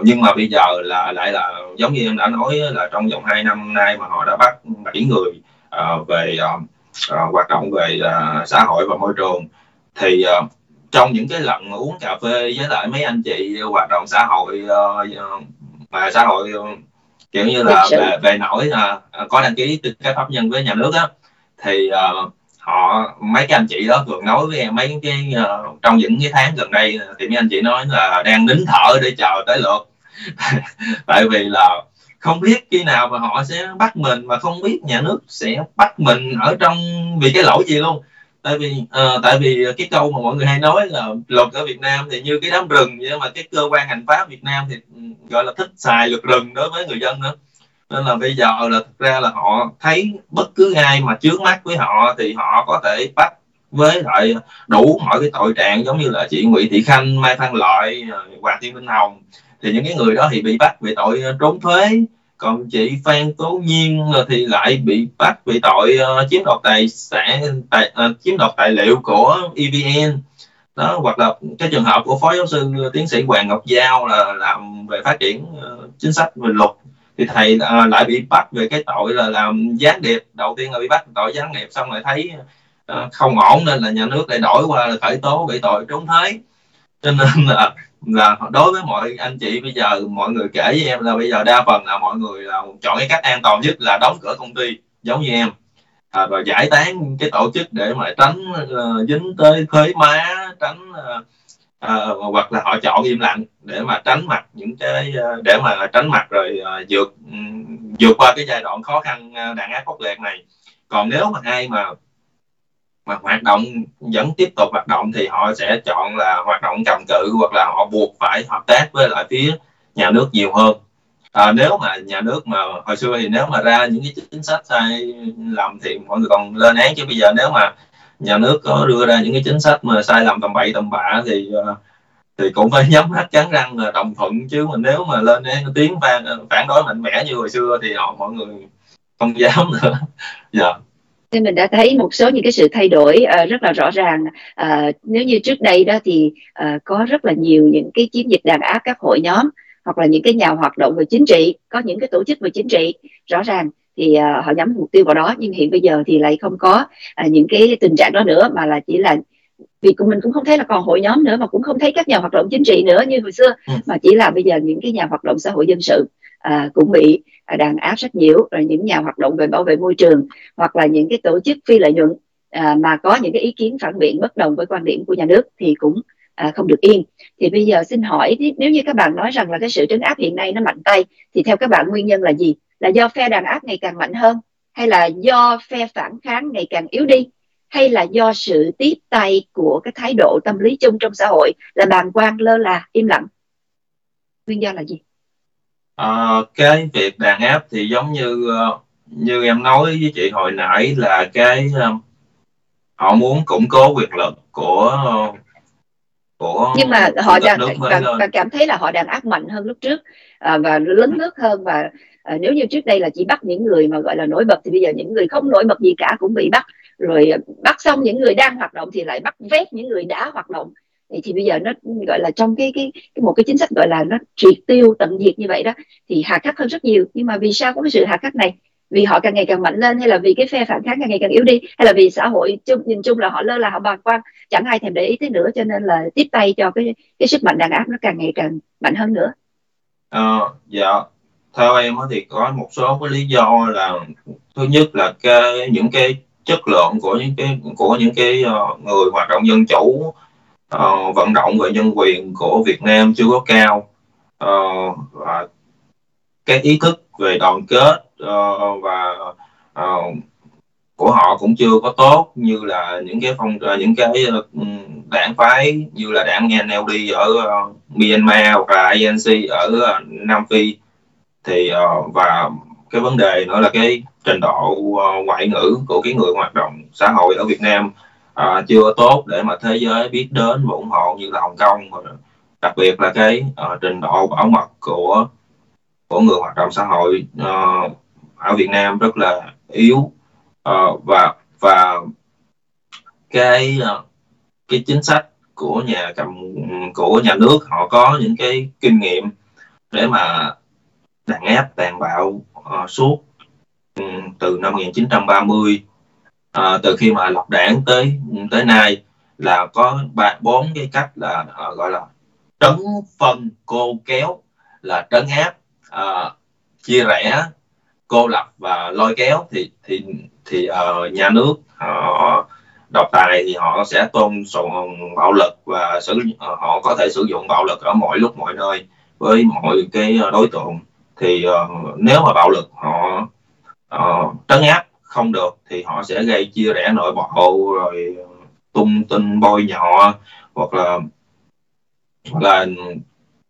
nhưng mà bây giờ là lại là giống như em đã nói là trong vòng 2 năm nay mà họ đã bắt bảy người uh, về uh, hoạt động về uh, xã hội và môi trường thì uh, trong những cái lần uống cà phê với lại mấy anh chị hoạt động xã hội uh, mà xã hội uh, kiểu như là về, về nổi uh, có đăng ký tư cách pháp nhân với nhà nước á thì uh, họ mấy cái anh chị đó thường nói với em mấy cái uh, trong những cái tháng gần đây thì mấy anh chị nói là đang nín thở để chờ tới lượt. Tại vì là không biết khi nào mà họ sẽ bắt mình mà không biết nhà nước sẽ bắt mình ở trong vì cái lỗi gì luôn tại vì uh, tại vì cái câu mà mọi người hay nói là luật ở Việt Nam thì như cái đám rừng nhưng mà cái cơ quan hành pháp Việt Nam thì ừ, gọi là thích xài luật rừng đối với người dân nữa. Nên là bây giờ là thực ra là họ thấy bất cứ ai mà trước mắt với họ thì họ có thể bắt với lại đủ mọi cái tội trạng giống như là chị Nguyễn Thị Khanh, Mai Phan Lợi, Hoàng Thiên Minh Hồng. Thì những cái người đó thì bị bắt về tội trốn thuế còn chị Phan Tố Nhiên ờ, thì lại bị bắt bị tội uh, chiếm đoạt tài sản tài, uh, chiếm đoạt tài liệu của EVN đó hoặc là cái trường hợp của phó giáo sư tiến sĩ Hoàng Ngọc Giao là làm về phát triển uh, chính sách về luật. Thì thầy uh, lại bị bắt về cái tội là làm gián điệp. Đầu tiên là bị bắt tội gián điệp xong rồi thấy uh, không ổn nên là nhà nước lại đổi qua là khởi tố bị tội trốn thuế cho nên là là đối với mọi anh chị bây giờ mọi người kể với em là bây giờ đa phần là mọi người là chọn cái cách an toàn nhất là đóng cửa công ty giống như em. À, và giải tán cái tổ chức để mà tránh uh, dính tới thuế má tránh uh, uh, hoặc là họ chọn im lặng để mà tránh mặt những cái uh, để mà tránh mặt rồi uh, vượt um, vượt qua cái giai đoạn khó khăn uh, đàn áp khốc liệt này. Còn nếu mà ai mà mà hoạt động vẫn tiếp tục hoạt động thì họ sẽ chọn là hoạt động cầm cự hoặc là họ buộc phải hợp tác với lại phía nhà nước nhiều hơn. À, nếu mà nhà nước mà hồi xưa thì nếu mà ra những cái chính sách sai lầm thì mọi người còn lên án chứ bây giờ nếu mà nhà nước có đưa ra những cái chính sách mà sai lầm tầm bậy tầm bạ thì à, thì cũng phải nhắm hết cắn răng là đồng thuận chứ mà nếu mà lên án tiếng phản phản đối mạnh mẽ như hồi xưa thì họ mọi người không dám nữa. Dạ. yeah nên mình đã thấy một số những cái sự thay đổi uh, rất là rõ ràng uh, nếu như trước đây đó thì uh, có rất là nhiều những cái chiến dịch đàn áp các hội nhóm hoặc là những cái nhà hoạt động về chính trị có những cái tổ chức về chính trị rõ ràng thì uh, họ nhắm mục tiêu vào đó nhưng hiện bây giờ thì lại không có uh, những cái tình trạng đó nữa mà là chỉ là vì của mình cũng không thấy là còn hội nhóm nữa mà cũng không thấy các nhà hoạt động chính trị nữa như hồi xưa ừ. mà chỉ là bây giờ những cái nhà hoạt động xã hội dân sự à, cũng bị À, đàn áp rất nhiều rồi những nhà hoạt động về bảo vệ môi trường hoặc là những cái tổ chức phi lợi nhuận à, mà có những cái ý kiến phản biện bất đồng với quan điểm của nhà nước thì cũng à, không được yên. Thì bây giờ xin hỏi nếu như các bạn nói rằng là cái sự trấn áp hiện nay nó mạnh tay thì theo các bạn nguyên nhân là gì? Là do phe đàn áp ngày càng mạnh hơn hay là do phe phản kháng ngày càng yếu đi? Hay là do sự tiếp tay của cái thái độ tâm lý chung trong xã hội là bàn quan lơ là im lặng? Nguyên do là gì? À, cái việc đàn áp thì giống như ờ, như em nói với chị hồi nãy là cái ờ, họ muốn củng cố quyền lực của của nhưng mà họ đàn và, và cảm thấy là họ đàn áp mạnh hơn lúc trước à, và lớn nước hơn và à, nếu như trước đây là chỉ bắt những người mà gọi là nổi bật thì bây giờ những người không nổi bật gì cả cũng bị bắt. Rồi bắt xong những người đang hoạt động thì lại bắt vét những người đã hoạt động thì bây giờ nó gọi là trong cái cái, cái một cái chính sách gọi là nó triệt tiêu tận diệt như vậy đó thì hạ khắc hơn rất nhiều. Nhưng mà vì sao có cái sự hạ khắc này? Vì họ càng ngày càng mạnh lên hay là vì cái phe phản kháng càng ngày càng yếu đi? Hay là vì xã hội chung nhìn chung là họ lơ là họ bàng quan chẳng ai thèm để ý tới nữa cho nên là tiếp tay cho cái cái sức mạnh đàn áp nó càng ngày càng mạnh hơn nữa. Ờ, dạ. Theo em thì có một số cái lý do là thứ nhất là cái những cái chất lượng của những cái của những cái ờ, người hoạt động dân chủ uh, vận động về nhân quyền của Việt Nam chưa có cao. Uh, và cái ý thức về đoàn kết uh, và uh, của họ cũng chưa có tốt như là những cái phong những cái đảng phái như là đảng NLD ở uh, Myanmar hoặc là ANC ở uh, Nam Phi. Thì uh, và cái vấn đề nữa là cái trình độ uh, ngoại ngữ của cái người hoạt động xã hội ở Việt Nam à, chưa tốt để mà thế giới biết đến và ủng hộ như là Hồng Kông. Đặc biệt là cái uh, trình độ bảo mật của của người hoạt động xã hội uh, ở Việt Nam rất là yếu. Uh, và và cái uh, cái chính sách của nhà cầm của nhà nước họ có những cái kinh nghiệm để mà đàn áp tàn bạo uh, suốt um, từ năm 1930 à, từ khi mà lập đảng tới tới nay là có ba bốn cái cách là à, gọi là trấn phân cô kéo là trấn áp à, chia rẽ cô lập và lôi kéo thì thì thì uh, nhà nước họ độc tài thì họ sẽ tôn sùng bạo lực và sử uh, họ có thể sử dụng bạo lực ở mọi lúc mọi nơi với mọi cái ờ, đối tượng. Thì uh, nếu mà bạo lực họ uh, trấn áp không được thì họ sẽ gây chia rẽ nội bộ rồi tung tin bôi nhọ hoặc là hoặc là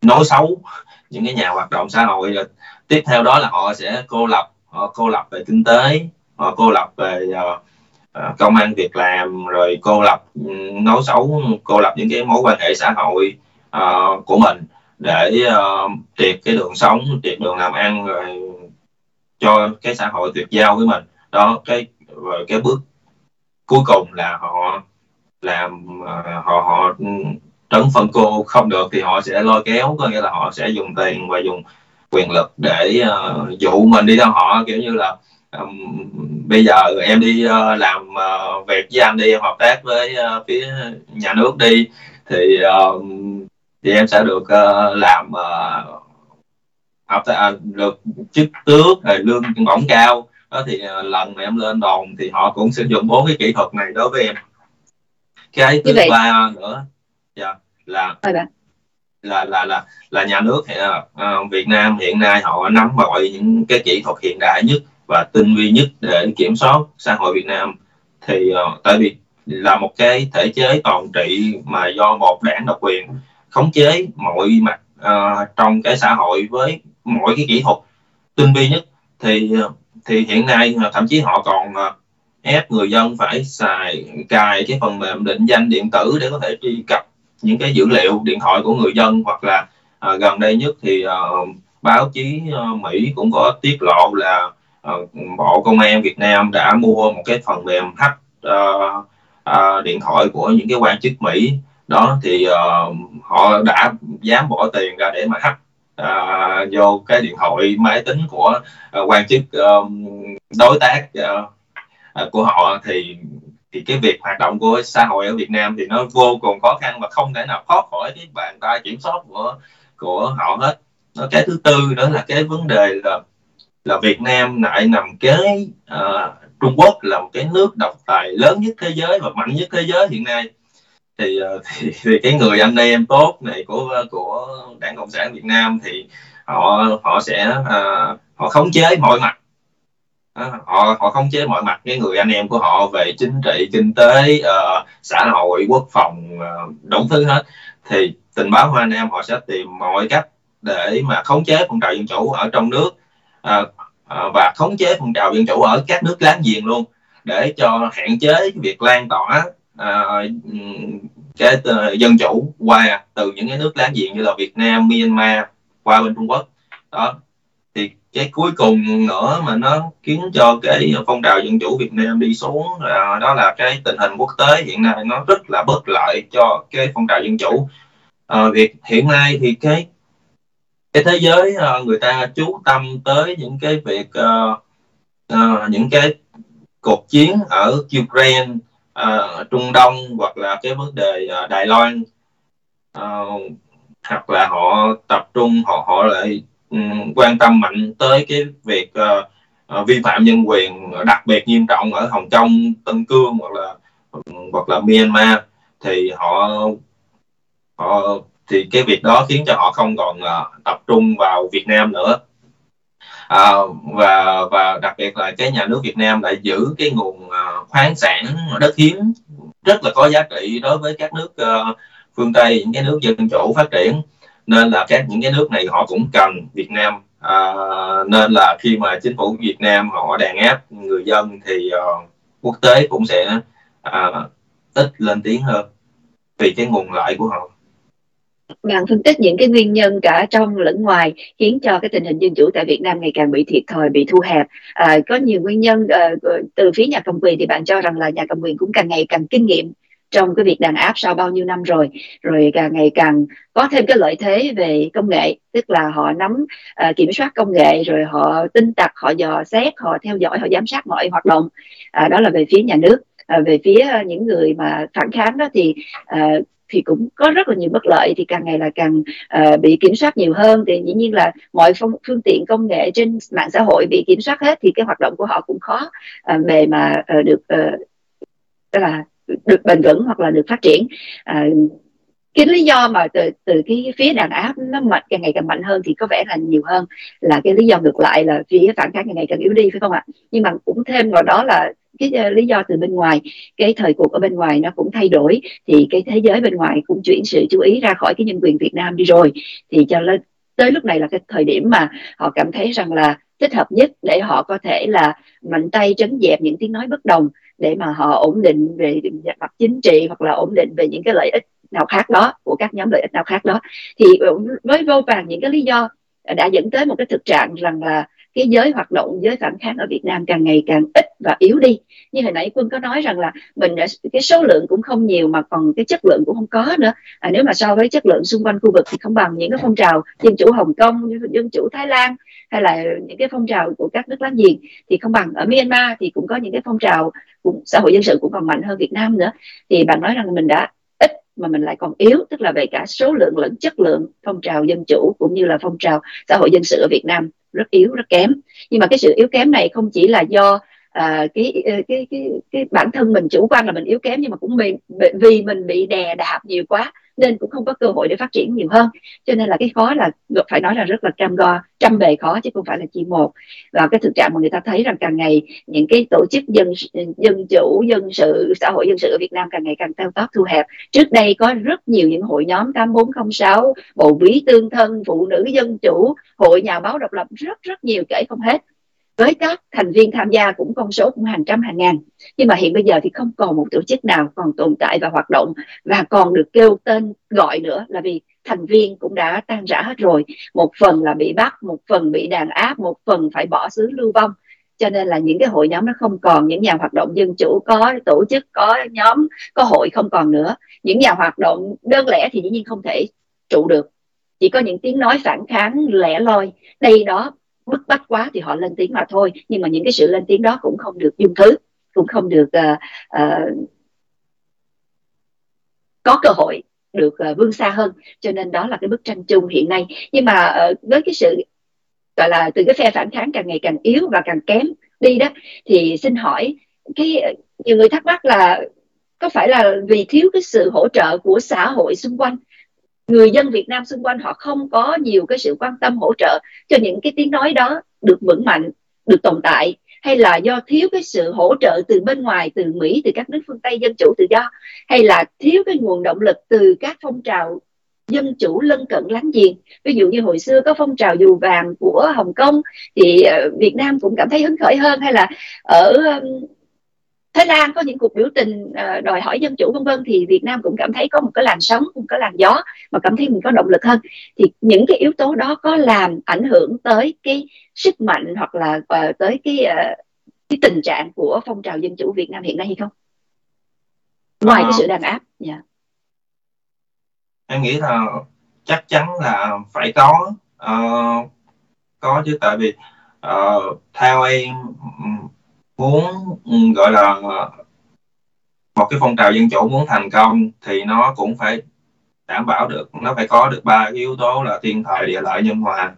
nói xấu những cái nhà hoạt động xã hội. Rồi tiếp theo đó là họ sẽ cô lập họ cô lập về kinh tế họ cô lập về uh, công an việc làm rồi cô lập nói xấu cô lập những cái mối quan hệ xã hội uh, của mình để uh, triệt cái đường sống triệt đường làm ăn rồi cho cái xã hội tuyệt giao với mình đó cái rồi cái bước cuối cùng là họ làm à, họ họ trấn phân cô không được thì họ sẽ lôi kéo có nghĩa là họ sẽ dùng tiền và dùng quyền lực để uh, dụ mình đi theo họ. Kiểu như là um, bây giờ em đi uh, làm uh, việc với anh đi hợp tác với uh, phía nhà nước đi thì uh, thì em sẽ được uh, làm uh, hợp tác, uh, được chức tước rồi lương bổng cao đó thì uh, lần mà em lên đồn thì họ cũng sử dụng bốn cái kỹ thuật này đối với em. Cái thứ ba nữa dạ là là là là là nhà nước thì uh, Việt Nam hiện nay họ nắm mọi những cái kỹ thuật hiện đại nhất và tinh vi nhất để kiểm soát xã hội Việt Nam. Thì uh, tại vì là một cái thể chế toàn trị mà do một đảng độc quyền khống chế mọi mặt uh, trong cái xã hội với mọi cái kỹ thuật tinh vi nhất thì thì hiện nay thậm chí họ còn ờ, ép người dân phải xài cài cái phần mềm định danh điện tử để có thể truy cập những cái dữ liệu điện thoại của người dân hoặc là à, gần đây nhất thì à, báo chí à, Mỹ cũng có tiết lộ là à, bộ công an Việt Nam đã mua một cái phần mềm hack à, à, điện thoại của những cái quan chức Mỹ. Đó thì à, họ đã dám bỏ tiền ra để mà hack à, vô cái điện thoại máy tính của à, quan chức à, đối tác à, à, của họ thì thì cái việc hoạt động của xã hội ở Việt Nam thì nó vô cùng khó khăn và không thể nào thoát khỏi cái bàn tay kiểm soát của của họ hết. Nó cái thứ tư đó là cái vấn đề là là Việt Nam lại nằm kế uh, Trung Quốc là một cái nước độc tài lớn nhất thế giới và mạnh nhất thế giới hiện nay thì, ờ, thì thì cái người anh em tốt này của của đảng cộng sản Việt Nam thì họ họ sẽ uh, họ khống chế mọi mặt. Ờ, họ họ khống chế mọi mặt cái người anh em của họ về chính trị kinh tế uh, xã hội quốc phòng uh, đủ thứ hết. Thì tình báo anh em họ sẽ tìm mọi cách để mà khống chế phong trào dân chủ ở trong nước uh, uh, và khống chế phong trào dân chủ ở các nước láng giềng luôn để cho hạn chế việc lan tỏa À, cái ờ, dân chủ qua từ những cái nước láng giềng như là Việt Nam, Myanmar qua bên Trung Quốc. Đó. Thì cái cuối cùng nữa mà nó khiến cho cái phong trào dân chủ Việt Nam đi xuống à, đó là cái tình hình quốc tế hiện nay nó rất là bất lợi cho cái phong trào dân chủ. Ờ, à, việc hiện nay thì cái cái thế giới ờ, người ta chú tâm tới những cái việc uh, uh, những cái cuộc chiến ở Ukraine uh, Trung Đông hoặc là cái vấn đề uh, Đài Loan. Uh, hoặc là họ tập trung họ họ lại um, quan tâm mạnh tới cái việc uh, uh, vi phạm nhân quyền đặc biệt nghiêm trọng ở Hồng Kông, Tân Cương hoặc là hoặc là Myanmar. Thì họ họ thì cái việc đó khiến cho họ không còn uh, tập trung vào Việt Nam nữa à, và và đặc biệt là cái nhà nước Việt Nam lại giữ cái nguồn à, khoáng sản đất hiếm rất là có giá trị đối với các nước uh, phương Tây những cái nước dân chủ phát triển. Nên là các những cái nước này họ cũng cần Việt Nam à, nên là khi mà chính phủ Việt Nam họ đàn áp người dân thì uh, quốc tế cũng sẽ uh, ít lên tiếng hơn vì cái nguồn lợi của họ bạn phân tích những cái nguyên nhân cả trong lẫn ngoài khiến cho cái tình hình dân chủ tại Việt Nam ngày càng bị thiệt thòi bị thu hẹp. À, có nhiều nguyên nhân à, từ phía nhà cầm quyền thì bạn cho rằng là nhà cầm quyền cũng càng ngày càng kinh nghiệm trong cái việc đàn áp sau bao nhiêu năm rồi rồi càng ngày càng có thêm cái lợi thế về công nghệ tức là họ nắm uh, kiểm soát công nghệ rồi họ tin tặc họ dò xét họ theo dõi họ giám sát mọi hoạt động. Uh, đó là về phía nhà nước. À, về phía những người mà phản kháng đó thì à, thì cũng có rất là nhiều bất lợi thì càng ngày là càng uh, bị kiểm soát nhiều hơn. Thì dĩ nhiên là mọi phương, phương tiện công nghệ trên mạng xã hội bị kiểm soát hết thì cái hoạt động của họ cũng khó uh, về mà uh, được uh, tức là được bền vững hoặc là được phát triển. Uh, cái lý do mà từ từ cái phía đàn áp nó mạnh càng ngày càng mạnh hơn thì có vẻ là nhiều hơn là cái lý do ngược lại là phía phản kháng càng ngày càng yếu đi phải không ạ? Nhưng mà cũng thêm vào đó là cái uh, lý do từ bên ngoài. Cái thời cuộc ở bên ngoài nó cũng thay đổi thì cái thế giới bên ngoài cũng chuyển sự chú ý ra khỏi cái nhân quyền Việt Nam đi rồi. Thì cho lên tới lúc này là cái thời điểm mà họ cảm thấy rằng là thích hợp nhất để họ có thể là mạnh tay trấn dẹp những tiếng nói bất đồng để mà họ ổn định về mặt chính trị hoặc là ổn định về những cái lợi ích nào khác đó của các nhóm lợi ích nào khác đó. Thì ờ, với vô vàng những cái lý do đã dẫn tới một cái thực trạng rằng là cái giới hoạt động giới phản kháng ở Việt Nam càng ngày càng ít và yếu đi. Như hồi nãy quân có nói rằng là mình đã, cái số lượng cũng không nhiều mà còn cái chất lượng cũng không có nữa. À, nếu mà so với chất lượng xung quanh khu vực thì không bằng những cái phong trào dân chủ Hồng Kông dân chủ Thái Lan hay là những cái phong trào của các nước láng giềng thì không bằng. Ở Myanmar thì cũng có những cái phong trào cũng, xã hội dân sự cũng còn mạnh hơn Việt Nam nữa. Thì bạn nói rằng mình đã mà mình lại còn yếu tức là về cả số lượng lẫn chất lượng phong trào dân chủ cũng như là phong trào xã hội dân sự ở Việt Nam rất yếu rất kém. Nhưng mà cái sự yếu kém này không chỉ là do à, cái, ờ, cái cái cái bản thân mình chủ quan là mình yếu kém nhưng mà cũng vì vì mình bị đè đạp nhiều quá nên cũng không có cơ hội để phát triển nhiều hơn. Cho nên là cái khó là phải nói là rất là trăm go trăm bề khó chứ không phải là chỉ một. Và cái thực trạng mà người ta thấy rằng càng ngày những cái tổ chức dân dân chủ, dân sự, xã hội dân sự ở Việt Nam càng ngày càng teo tóp, thu hẹp. Trước đây có rất nhiều những hội nhóm 8406 bộ bí tương thân, phụ nữ dân chủ, hội nhà báo độc lập, rất rất nhiều, kể không hết với các thành viên tham gia cũng con số cũng hàng trăm, hàng ngàn. Nhưng mà hiện bây giờ thì không còn một tổ chức nào còn tồn tại và hoạt động và còn được kêu tên, gọi nữa là vì thành viên cũng đã tan rã hết rồi. Một phần là bị bắt, một phần bị đàn áp, một phần phải bỏ xứ lưu vong. Cho nên là những cái hội nhóm nó không còn, những nhà hoạt động dân chủ có, tổ chức có, nhóm có hội không còn nữa. Những nhà hoạt động đơn lẻ thì dĩ nhiên không thể trụ được. Chỉ có những tiếng nói phản kháng, lẻ loi. Đây đó bức bách quá thì họ lên tiếng mà thôi. Nhưng mà những cái sự lên tiếng đó cũng không được dung thứ cũng không được uh, uh, có cơ hội được ờ, uh, vươn xa hơn. Cho nên đó là cái bức tranh chung hiện nay. Nhưng mà uh, với cái sự gọi là từ cái phe phản kháng càng ngày càng yếu và càng kém đi đó thì xin hỏi cái nhiều người thắc mắc là có phải là vì thiếu cái sự hỗ trợ của xã hội xung quanh người dân Việt Nam xung quanh họ không có nhiều cái sự quan tâm hỗ trợ cho những cái tiếng nói đó được vững mạnh, được tồn tại, hay là do thiếu cái sự hỗ trợ từ bên ngoài, từ Mỹ, từ các nước phương Tây, dân chủ tự do, hay là thiếu cái nguồn động lực từ các phong trào dân chủ lân cận láng giềng? Ví dụ như hồi xưa có phong trào dù vàng của Hồng Kông thì ờ, Việt Nam cũng cảm thấy hứng khởi hơn, hay là ở Thái Lan có những cuộc biểu tình uh, đòi hỏi dân chủ vân vân thì Việt Nam cũng cảm thấy có một cái làn sóng, một cái làn gió mà cảm thấy mình có động lực hơn. Thì những cái yếu tố đó có làm ảnh hưởng tới cái sức mạnh hoặc là uh, tới cái uh, cái tình trạng của phong trào dân chủ Việt Nam hiện nay hay không? Ngoài à, cái sự đàn áp. Yeah. Dạ. Em nghĩ là chắc chắn là phải có uh, có chứ tại vì uh, theo em muốn ừ, gọi là một cái phong trào dân chủ muốn thành công thì nó cũng phải đảm bảo được nó phải có được ba cái yếu tố là thiên thời địa lợi nhân hòa.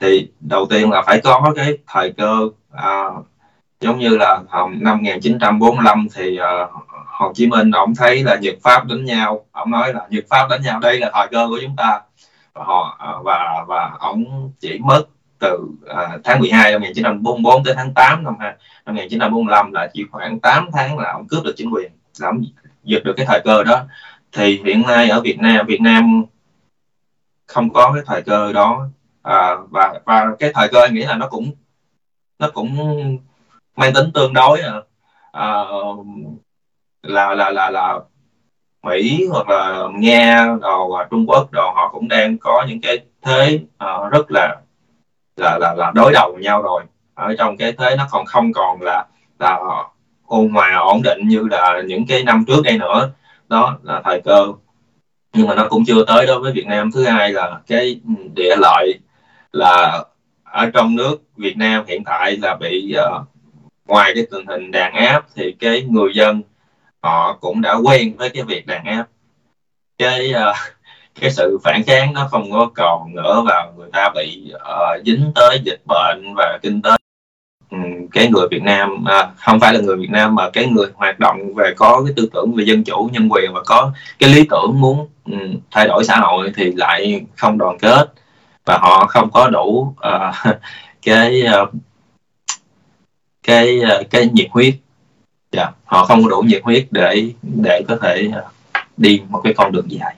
Thì đầu tiên là phải có cái thời cơ à, giống như là năm 1945 thì uh, Hồ Chí Minh ông thấy là Nhật Pháp đánh nhau ông nói là Nhật Pháp đánh nhau đây là thời cơ của chúng ta. Và họ uh, và và ông chỉ mất từ à, tháng 12 năm 1944 tới tháng 8 năm, năm 1945 là chỉ khoảng 8 tháng là ông cướp được chính quyền là ông giật được cái thời cơ đó. Thì hiện nay ở Việt Nam Việt Nam không có cái thời cơ đó à, và và cái thời cơ anh nghĩ là nó cũng nó cũng mang tính tương đối à, à, là là là là Mỹ hoặc là Nga đồ à, Trung Quốc đồ họ cũng đang có những cái thế uh, rất là là là là đối đầu với nhau rồi. Ở trong cái thế nó còn không còn là là ôn hòa ổn định như là những cái năm trước đây nữa. Đó là thời cơ. Nhưng mà nó cũng chưa tới đối với Việt Nam. Thứ hai là cái địa lợi là ở trong nước Việt Nam hiện tại là bị uh, ngoài cái tình hình đàn áp thì cái người dân họ cũng đã quen với cái việc đàn áp. Cái uh, cái sự phản kháng nó không có còn nữa và người ta bị uh, dính tới dịch bệnh và kinh tế ừ, cái người Việt Nam à, không phải là người Việt Nam mà cái người hoạt động về có cái tư tưởng về dân chủ nhân quyền và có cái lý tưởng muốn um, thay đổi xã hội thì lại không đoàn kết và họ không có đủ uh, cái uh, cái uh, cái nhiệt huyết yeah. Họ không có đủ nhiệt huyết để để có thể uh, đi một cái con đường dài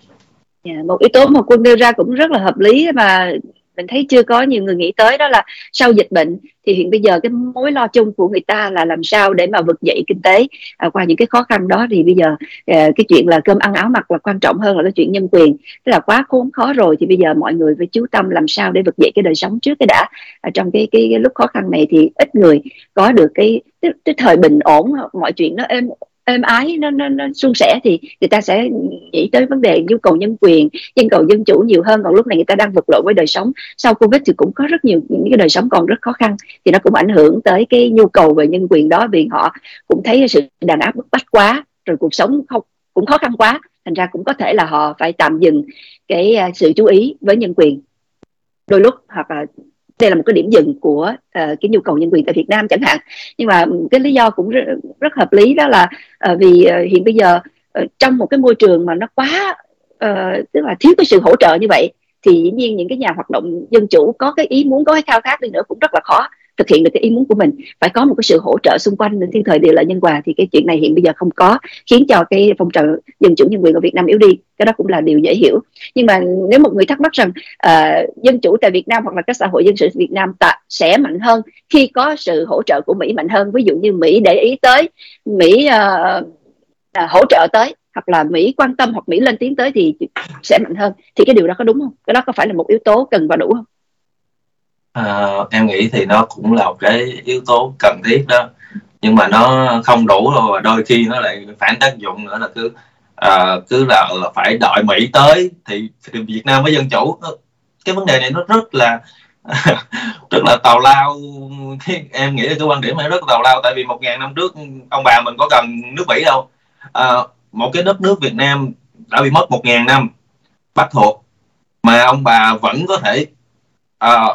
yeah, một yếu tố mà quân đưa ra cũng rất là hợp lý mà mình thấy chưa có nhiều người nghĩ tới đó là sau dịch bệnh thì hiện bây giờ cái mối lo chung của người ta là làm sao để mà vực dậy kinh tế. À, qua những cái khó khăn đó thì bây giờ à, cái chuyện là cơm ăn áo mặc là quan trọng hơn là cái chuyện nhân quyền. Tức là quá khốn khó rồi thì bây giờ mọi người phải chú tâm làm sao để vực dậy cái đời sống trước cái đã. À, trong cái, cái cái lúc khó khăn này thì ít người có được cái cái, cái thời bình ổn mọi chuyện nó êm êm ái nó, nó, nó suôn sẻ thì người ta sẽ nghĩ tới vấn đề nhu cầu nhân quyền nhân cầu dân chủ nhiều hơn. Còn lúc này người ta đang vật lộn với đời sống. Sau covid thì cũng có rất nhiều những cái đời sống còn rất khó khăn thì nó cũng ảnh hưởng tới cái nhu cầu về nhân quyền đó vì họ cũng thấy sự đàn áp bức bách quá rồi cuộc sống không cũng khó khăn quá. Thành ra cũng có thể là họ phải tạm dừng cái à, sự chú ý với nhân quyền. Đôi lúc hoặc là đây là một cái điểm dừng của uh, cái nhu cầu nhân quyền tại Việt Nam chẳng hạn. Nhưng mà cái lý do cũng rất, rất hợp lý đó là uh, vì uh, hiện bây giờ uh, trong một cái môi trường mà nó quá uh, tức là thiếu cái sự hỗ trợ như vậy thì dĩ nhiên những cái nhà hoạt động dân chủ có cái ý muốn có cái khao khát đi nữa cũng rất là khó thực hiện được cái ý muốn của mình phải có một cái sự hỗ trợ xung quanh thiên thời địa lợi nhân hòa thì cái chuyện này hiện bây giờ không có khiến cho cái phong trào dân chủ nhân quyền ở Việt Nam yếu đi cái đó cũng là điều dễ hiểu nhưng mà nếu một người thắc mắc rằng uh, dân chủ tại Việt Nam hoặc là các xã hội dân sự Việt Nam ta sẽ mạnh hơn khi có sự hỗ trợ của Mỹ mạnh hơn ví dụ như Mỹ để ý tới Mỹ uh, uh, hỗ trợ tới hoặc là Mỹ quan tâm hoặc Mỹ lên tiếng tới thì sẽ mạnh hơn thì cái điều đó có đúng không? Cái đó có phải là một yếu tố cần và đủ không? À, em nghĩ thì nó cũng là một cái yếu tố cần thiết đó. Nhưng mà nó không đủ rồi và đôi khi nó lại phản tác dụng nữa là cứ à, cứ là, là phải đợi Mỹ tới thì, thì Việt Nam mới dân chủ. Ờ, cái vấn đề này nó rất là rất là tào lao. Em nghĩ là cái quan điểm này rất là tào lao tại vì một ngàn năm trước ông bà mình có cần nước Mỹ đâu. À, một cái đất nước Việt Nam đã bị mất một ngàn năm bắt thuộc mà ông bà vẫn có thể à,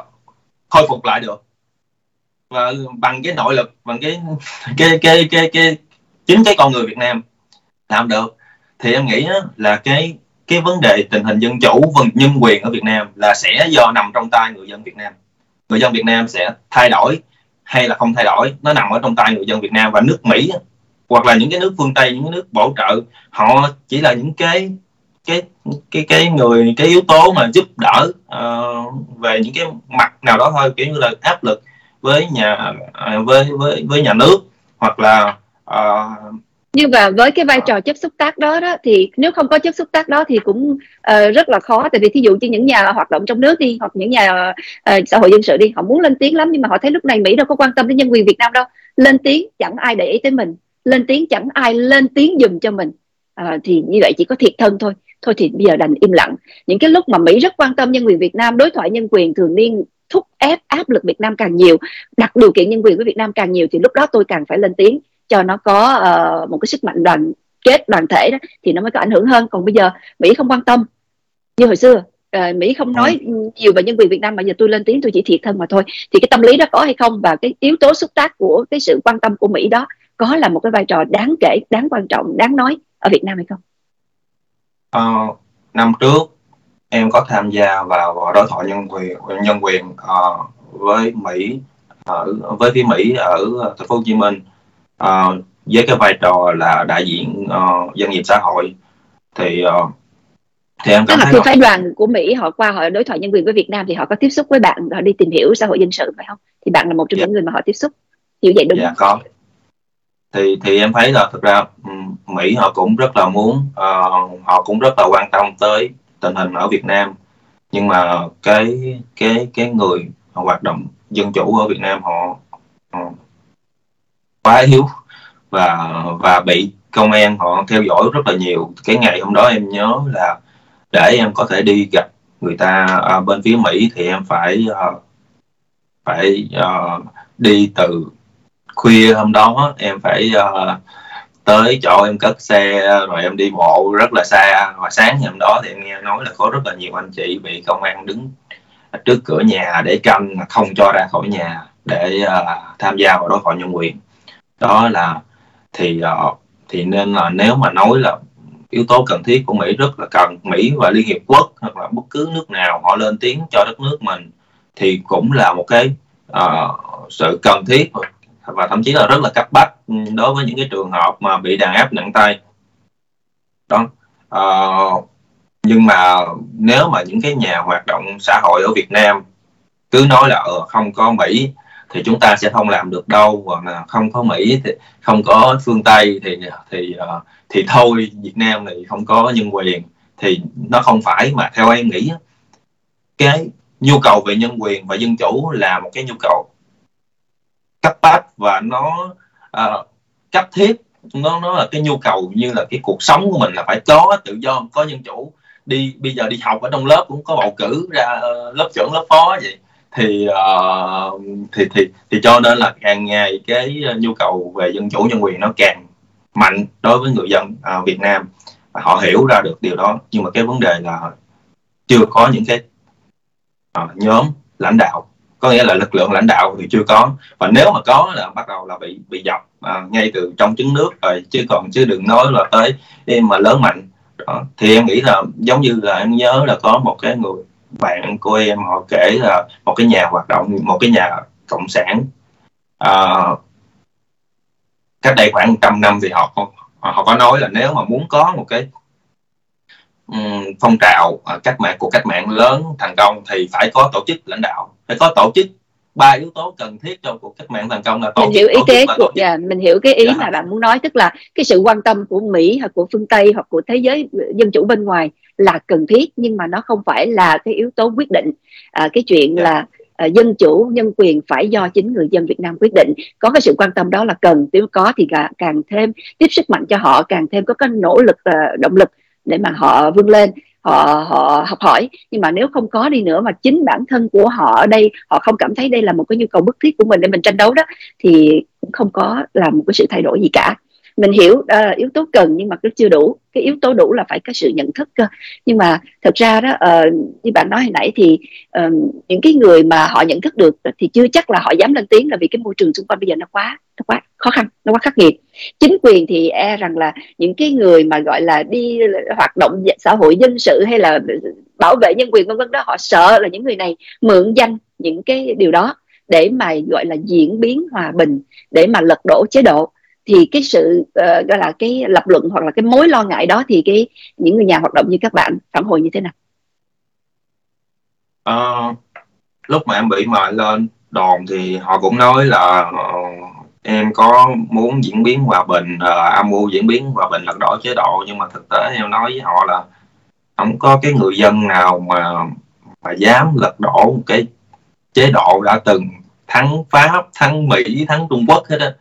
khôi phục lại được. Và bằng cái nội lực, bằng cái cái cái cái cái chính cái con người Việt Nam làm được, thì em nghĩ là cái cái vấn đề tình hình dân chủ và nhân quyền ở Việt Nam là sẽ do nằm trong tay người dân Việt Nam. Người dân Việt Nam sẽ thay đổi hay là không thay đổi, nó nằm ở trong tay người dân Việt Nam và nước Mỹ hoặc là những cái nước phương Tây, những cái nước bổ trợ, họ chỉ là những cái cái cái cái người cái yếu tố mà giúp đỡ uh, về những cái mặt nào đó thôi kiểu như là áp lực với nhà uh, với với với nhà nước hoặc là uh, nhưng mà với cái vai trò chất xúc tác đó đó thì nếu không có chất xúc tác đó thì cũng uh, rất là khó. Tại vì thí dụ như những nhà hoạt động trong nước đi hoặc những nhà uh, xã hội dân sự đi họ muốn lên tiếng lắm nhưng mà họ thấy lúc này mỹ đâu có quan tâm đến nhân quyền việt nam đâu. Lên tiếng chẳng ai để ý tới mình. Lên tiếng chẳng ai lên tiếng dùm cho mình. Uh, thì như vậy chỉ có thiệt thân thôi thôi thì bây giờ đành im lặng. Những cái lúc mà mỹ rất quan tâm nhân quyền việt nam đối thoại nhân quyền thường niên thúc ép áp lực việt nam càng nhiều đặt điều kiện nhân quyền với việt nam càng nhiều thì lúc đó tôi càng phải lên tiếng cho nó có uh, một cái sức mạnh đoàn kết đoàn thể đó thì nó mới có ảnh hưởng hơn. Còn bây giờ mỹ không quan tâm như hồi xưa. Uh, mỹ không nói nhiều về nhân quyền việt nam mà giờ tôi lên tiếng tôi chỉ thiệt thân mà thôi. Thì cái tâm lý đó có hay không và cái yếu tố xúc tác của cái sự quan tâm của mỹ đó có là một cái vai trò đáng kể đáng quan trọng đáng nói ở việt nam hay không uh, năm trước em có tham gia vào đối thoại nhân quyền nhân quyền uh, với mỹ ở với phía mỹ ở thành phố hồ chí minh uh, với cái vai trò là đại diện uh, doanh nghiệp xã hội thì uh, thì em cảm Tức là khi phái đoàn của Mỹ họ qua họ đối thoại nhân quyền với Việt Nam thì họ có tiếp xúc với bạn họ đi tìm hiểu xã hội dân sự phải không thì bạn là một trong yeah. Dạ. những người mà họ tiếp xúc hiểu vậy đúng dạ, không? có thì thì em thấy là thực ra ừ, Mỹ họ cũng rất là muốn uh, họ cũng rất là quan tâm tới tình hình ở Việt Nam. Nhưng mà cái cái cái người hoạt động dân chủ ở Việt Nam họ, uh, quá yếu và và bị công an họ theo dõi rất là nhiều. Cái ngày hôm đó em nhớ là để em có thể đi gặp người ta uh, bên phía Mỹ thì em phải uh, phải uh, đi từ khuya hôm đó em phải uh, tới chỗ em cất xe rồi em đi bộ rất là xa. Và sáng ngày hôm đó thì em nghe nói là có rất là nhiều anh chị bị công an đứng trước cửa nhà để canh không cho ra khỏi nhà để uh, tham gia vào đối thoại nhân quyền. Đó là thì uh, thì nên là nếu mà nói là yếu tố cần thiết của Mỹ rất là cần Mỹ và Liên Hiệp Quốc hoặc là bất cứ nước nào họ lên tiếng cho đất nước mình thì cũng là một cái uh, sự cần thiết và thậm chí là rất là cấp bách ừ, đối với những cái trường hợp mà bị đàn áp nặng tay. Đó. À, nhưng mà nếu mà những cái nhà hoạt động xã hội ở Việt Nam cứ nói là ờ, không có Mỹ thì chúng ta sẽ không làm được đâu hoặc là không có Mỹ thì không có phương Tây thì thì uh, thì thôi Việt Nam này không có nhân quyền thì nó không phải mà theo em nghĩ cái nhu cầu về nhân quyền và dân chủ là một cái nhu cầu cấp bách và nó uh, cấp thiết. Nó nó là cái nhu cầu như là cái cuộc sống của mình là phải có tự do có dân chủ. Đi bây giờ đi học ở trong lớp cũng có bầu cử ra uh, lớp trưởng lớp phó vậy. Thì uh, thì thì thì cho nên là càng ngày cái nhu cầu về dân chủ nhân quyền nó càng mạnh đối với người dân uh, Việt Nam. Và họ hiểu ra được điều đó. Nhưng mà cái vấn đề là chưa có những cái uh, nhóm lãnh đạo có nghĩa là lực lượng lãnh đạo thì chưa có và nếu mà có là bắt đầu là bị bị dập à, ngay từ trong trứng nước rồi chứ còn chứ đừng nói là tới em mà lớn mạnh đó. thì em nghĩ là giống như là em nhớ là có một cái người bạn của em họ kể là một cái nhà hoạt động một cái nhà cộng sản à, cách đây khoảng trăm năm thì họ họ có nói là nếu mà muốn có một cái um, phong trào uh, cách mạng của cách mạng lớn thành công thì phải có tổ chức lãnh đạo phải có tổ chức ba yếu tố cần thiết cho cuộc cách mạng thành công là tổ mình hiểu ý kế của dạ, mình hiểu cái ý dạ. mà bạn muốn nói tức là cái sự quan tâm của Mỹ hoặc của phương Tây hoặc của thế giới dân chủ bên ngoài là cần thiết nhưng mà nó không phải là cái yếu tố quyết định à, cái chuyện dạ. là à, dân chủ nhân quyền phải do chính người dân Việt Nam quyết định có cái sự quan tâm đó là cần nếu có thì càng thêm tiếp sức mạnh cho họ càng thêm có cái nỗ lực uh, động lực để mà họ vươn lên họ họ học hỏi. Nhưng mà nếu không có đi nữa mà chính bản thân của họ ở đây, họ không cảm thấy đây là một cái nhu cầu bức thiết của mình để mình tranh đấu đó, thì cũng không có làm một cái sự thay đổi gì cả. Mình hiểu đó là yếu tố cần nhưng mà nó chưa đủ cái yếu tố đủ là phải có sự nhận thức cơ. Nhưng mà thật ra đó uh, như bạn nói hồi nãy thì uh, những cái người mà họ nhận thức được thì chưa chắc là họ dám lên tiếng là vì cái môi trường xung quanh bây giờ nó quá nó quá khó khăn nó quá khắc nghiệt. Chính quyền thì e rằng là những cái người mà gọi là đi hoạt động xã hội dân sự hay là bảo vệ nhân quyền vân vân đó họ sợ là những người này mượn danh những cái điều đó để mà gọi là diễn biến hòa bình để mà lật đổ chế độ thì cái sự uh, gọi là cái lập luận hoặc là cái mối lo ngại đó thì cái những người nhà hoạt động như các bạn phản hồi như thế nào? Uh, lúc mà em bị mời lên đồn thì họ cũng nói là uh, em có muốn diễn biến hòa bình uh, âm mưu diễn biến hòa bình lật đổ chế độ. Nhưng mà thực tế em nói với họ là không có cái người dân nào mà mà dám lật đổ một cái chế độ đã từng. Thắng pháp thắng mỹ thắng trung quốc hết á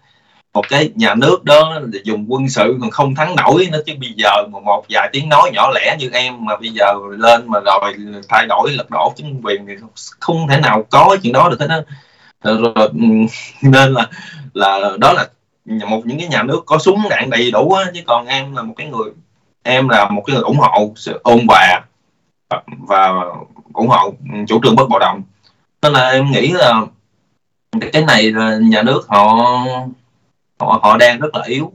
một cái nhà nước đó dùng quân sự còn không thắng nổi nó chứ bây giờ mà một vài tiếng nói nhỏ lẻ như em mà bây giờ lên mà rồi thay đổi lật đổ chính quyền thì không thể nào có chuyện đó được hết á. Rồi, ừ, nên là là đó là một những cái nhà nước có súng đạn đầy đủ á chứ còn em là một cái người em là một cái người ủng hộ sự ôn hòa và ủng hộ chủ trương bất bạo động. Nên là em nghĩ là cái này là nhà nước họ họ họ đang rất là yếu.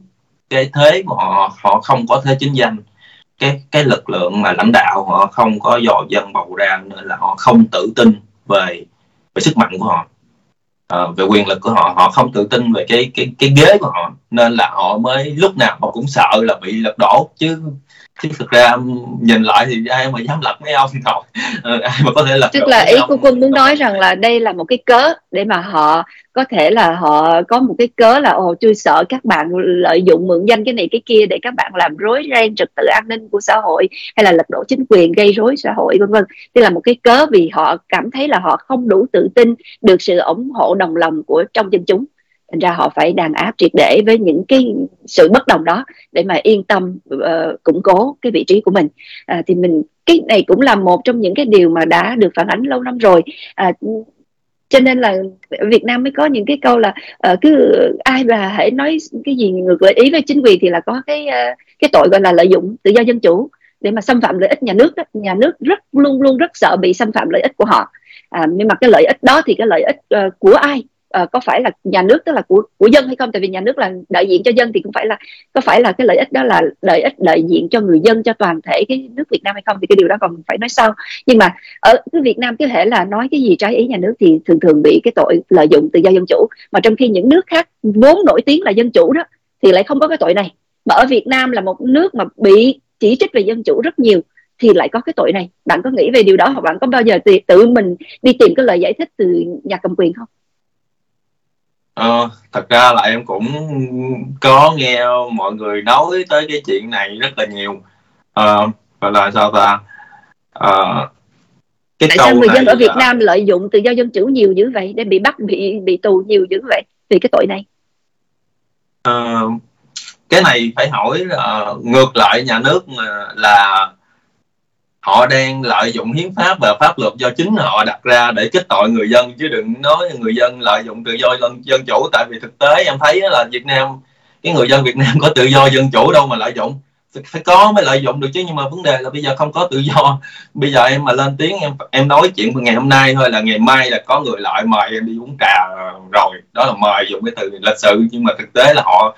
Cái thế mà họ họ không có thế chính danh. Cái cái lực lượng mà lãnh đạo họ không có dò dân bầu ra nên là họ không tự tin về về sức mạnh của họ. À, về quyền lực của họ. Họ không tự tin về cái cái cái ghế của họ. Nên là họ mới lúc nào họ cũng sợ là bị lật đổ. Chứ chứ thực ra nhìn lại thì ai mà dám lật mấy ông thôi. Ờ, ai mà có thể lật tức là ý của quân muốn nói rằng là đây là một cái cớ để mà họ có thể là họ có một cái cớ là ồ tôi sợ các bạn lợi dụng mượn danh cái này cái kia để các bạn làm rối ren trật tự an ninh của xã hội hay là lật đổ chính quyền gây rối xã hội vân vân. Đây là một cái cớ vì họ cảm thấy là họ không đủ tự tin được sự ủng hộ đồng lòng của trong dân chúng thành ra họ phải đàn áp triệt để với những cái sự bất đồng đó để mà yên tâm uh, củng cố cái vị trí của mình. Uh, thì mình cái này cũng là một trong những cái điều mà đã được phản ánh lâu năm rồi. Uh, cho nên là Việt Nam mới có những cái câu là uh, cứ ai mà hãy nói cái gì ngược lại ý với chính quyền thì là có cái uh, cái tội gọi là lợi dụng tự do dân chủ để mà xâm phạm lợi ích nhà nước đó. nhà nước rất luôn luôn rất sợ bị xâm phạm lợi ích của họ. À, nhưng mà cái lợi ích đó thì cái lợi ích uh, của ai? Uh, có phải là nhà nước tức là của của dân hay không? Tại vì nhà nước là đại diện cho dân thì cũng phải là có phải là cái lợi ích đó là lợi ích đại diện cho người dân cho toàn thể cái nước Việt Nam hay không? Thì cái điều đó còn phải nói sau. Nhưng mà ở cái Việt Nam có thể là nói cái gì trái ý nhà nước thì thường thường bị cái tội lợi dụng tự do dân chủ. Mà trong khi những nước khác vốn nổi tiếng là dân chủ đó thì lại không có cái tội này. Mà ở Việt Nam là một nước mà bị chỉ trích về dân chủ rất nhiều thì lại có cái tội này. Bạn có nghĩ về điều đó hoặc bạn có bao giờ tự mình đi tìm cái lời giải thích từ nhà cầm quyền không? Ờ, thật ra là em cũng có nghe mọi người nói tới cái chuyện này rất là nhiều. Ờ, gọi là sao ta? Ờ, cái tại sao người dân ở Việt là... Nam lợi dụng tự do dân chủ nhiều dữ vậy? Để bị bắt bị bị tù nhiều dữ vậy? Vì cái tội này. Ờ, cái này phải hỏi uh, ngược lại nhà nước là họ đang lợi dụng hiến pháp và pháp luật do chính họ đặt ra để kích tội người dân chứ đừng nói người dân lợi dụng tự do dân, dân chủ. Tại vì thực tế em thấy là Việt Nam cái người dân Việt Nam có tự do dân chủ đâu mà lợi dụng. Phải có mới lợi dụng được chứ nhưng mà vấn đề là bây giờ không có tự do. Bây giờ em mà lên tiếng em em nói chuyện ngày hôm nay thôi là ngày mai là có người lại mời em đi uống trà rồi. Đó là mời dùng cái từ lịch sự nhưng mà thực tế là họ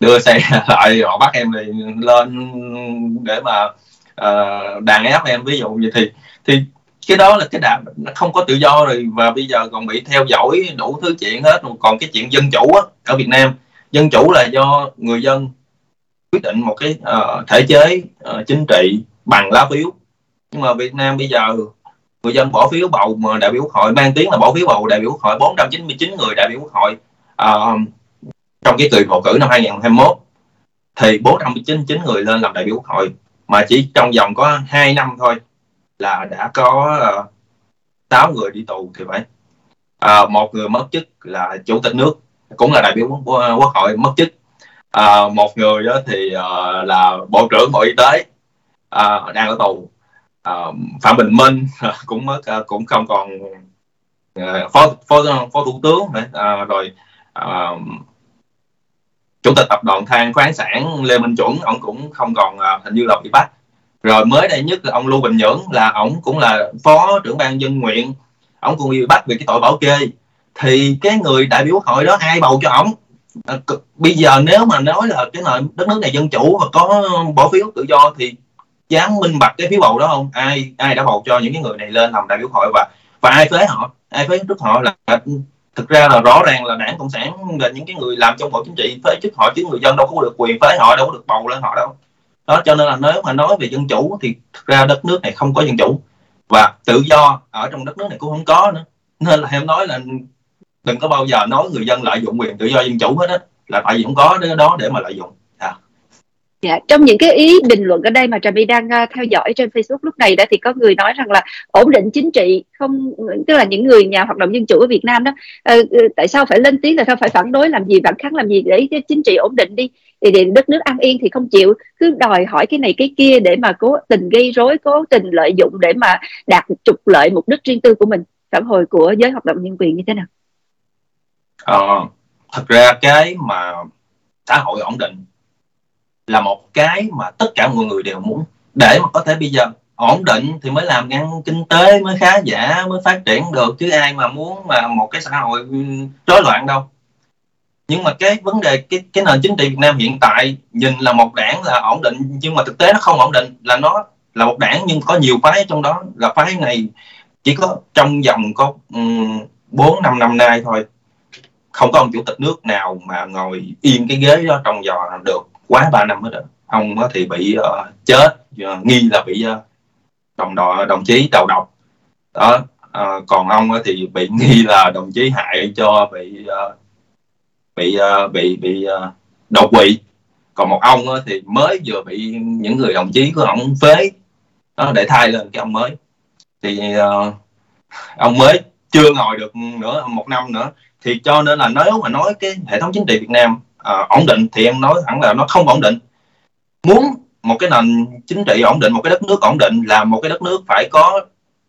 đưa xe lại họ bắt em lên để mà uh, đàn áp em ví dụ như thì thì cái đó là cái đàn nó không có tự do rồi và bây giờ còn bị theo dõi đủ thứ chuyện hết. Còn cái chuyện dân chủ á, ở Việt Nam dân chủ là do người dân quyết định một cái uh, thể chế uh, chính trị bằng lá phiếu. Nhưng mà Việt Nam bây giờ người dân bỏ phiếu bầu mà đại biểu quốc hội mang tiếng là bỏ phiếu bầu đại biểu quốc hội 499 người đại biểu quốc hội uh, trong cái kỳ bầu cử năm 2021 thì 499 người lên làm đại biểu quốc hội mà chỉ trong vòng có 2 năm thôi là đã có ờ, uh, 6 người đi tù thì phải. Uh, một người mất chức là chủ tịch nước cũng là đại biểu quốc hội mất chức. Uh, một người đó thì uh, là bộ trưởng bộ y tế uh, đang ở tù. Uh, phạm bình minh cũng mất uh, cũng không còn uh, phó phó phó thủ tướng uh, rồi uh, chủ tịch tập đoàn than khoáng sản lê minh chuẩn ông cũng không còn uh, hình như là bị bắt. Rồi mới đây nhất là ông lưu bình nhưỡng là ông cũng là phó trưởng ban dân nguyện. Ông cũng bị bắt vì cái tội bảo kê. Thì cái người đại biểu hội đó ai bầu cho ông à, bây giờ nếu mà nói là cái này đất nước này dân chủ và có bỏ phiếu tự do thì dám minh bạch cái phiếu bầu đó không? Ai ai đã bầu cho những cái người này lên làm đại biểu hội và và ai phế họ? Ai phế trước họ là thực ra là rõ ràng là đảng cộng sản là những cái người làm trong bộ chính trị, phế chức họ chứ người dân đâu có được quyền phế họ, đâu có được bầu lên họ đâu. Đó, cho nên là nếu mà nói về dân chủ thì thực ra đất nước này không có dân chủ. Và tự do ở trong đất nước này cũng không có nữa. Nên là em nói là đừng có bao giờ nói người dân lợi dụng quyền tự do dân chủ hết á, là tại vì không có cái đó để mà lợi dụng. Dạ, trong những cái ý bình luận ở đây mà Trà My đang uh, theo dõi trên Facebook lúc này đó thì có người nói rằng là ổn định chính trị không tức là những người nhà hoạt động dân chủ ở Việt Nam đó uh, tại sao phải lên tiếng là sao phải phản đối làm gì phản kháng làm gì để chính trị ổn định đi thì, để đất nước an yên thì không chịu cứ đòi hỏi cái này cái kia để mà cố tình gây rối cố tình lợi dụng để mà đạt trục lợi mục đích riêng tư của mình phản hồi của giới hoạt động nhân quyền như thế nào? Ờ, thật ra cái mà xã hội ổn định là một cái mà tất cả mọi người đều muốn. Để mà có thể bây giờ ổn định thì mới làm ăn kinh tế, mới khá giả, mới phát triển được, chứ ai mà muốn mà một cái xã hội ừ, rối loạn đâu. Nhưng mà cái vấn đề, cái cái nền chính trị Việt Nam hiện tại nhìn là một đảng là ổn định, nhưng mà thực tế nó không ổn định, là nó là một đảng nhưng có nhiều phái trong đó là phái này chỉ có trong vòng có ừ, bốn, năm năm nay thôi. Không có ông chủ tịch nước nào mà ngồi yên cái ghế đó trong giò được quá 3 năm hết rồi. Ông thì bị uh, chết ờ, nghi là bị uh, đồng đội đồng chí đầu độc. Đó uh, còn ông thì bị nghi là đồng chí hại cho bị uh, bị uh, bị bị uh, đột quỵ. Còn một ông thì mới vừa bị những người đồng chí của ông phế đó, để thay lên cái ông mới. Thì uh, ông mới chưa ngồi được nữa một năm nữa. Thì cho nên là nếu mà nói cái hệ thống chính trị Việt Nam uh, ổn định thì em nói thẳng là nó không ổn định. Muốn một cái nền chính trị ổn định một cái đất nước ổn định là một cái đất nước phải có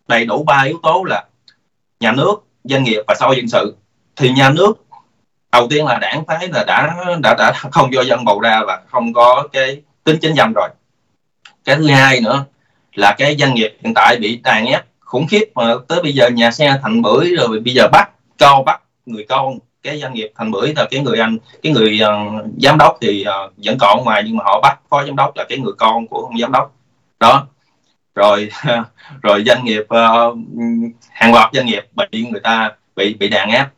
đầy đủ ba yếu tố là nhà nước doanh nghiệp và xã hội dân sự. Thì nhà nước đầu tiên là đảng phái là đã đã đã không do dân bầu ra và không có cái tính chính danh rồi. Cái thứ hai nữa là cái doanh nghiệp hiện tại bị đàn ép khủng khiếp mà tới bây giờ nhà xe thành bưởi rồi bây giờ bắt câu bắt người con cái doanh nghiệp thành bưởi là cái người anh cái người uh, giám đốc thì uh, vẫn còn ngoài nhưng mà họ bắt phó giám đốc là cái người con của ông giám đốc. Đó. Rồi rồi doanh nghiệp uh, hàng loạt doanh nghiệp bị người ta bị bị đàn áp,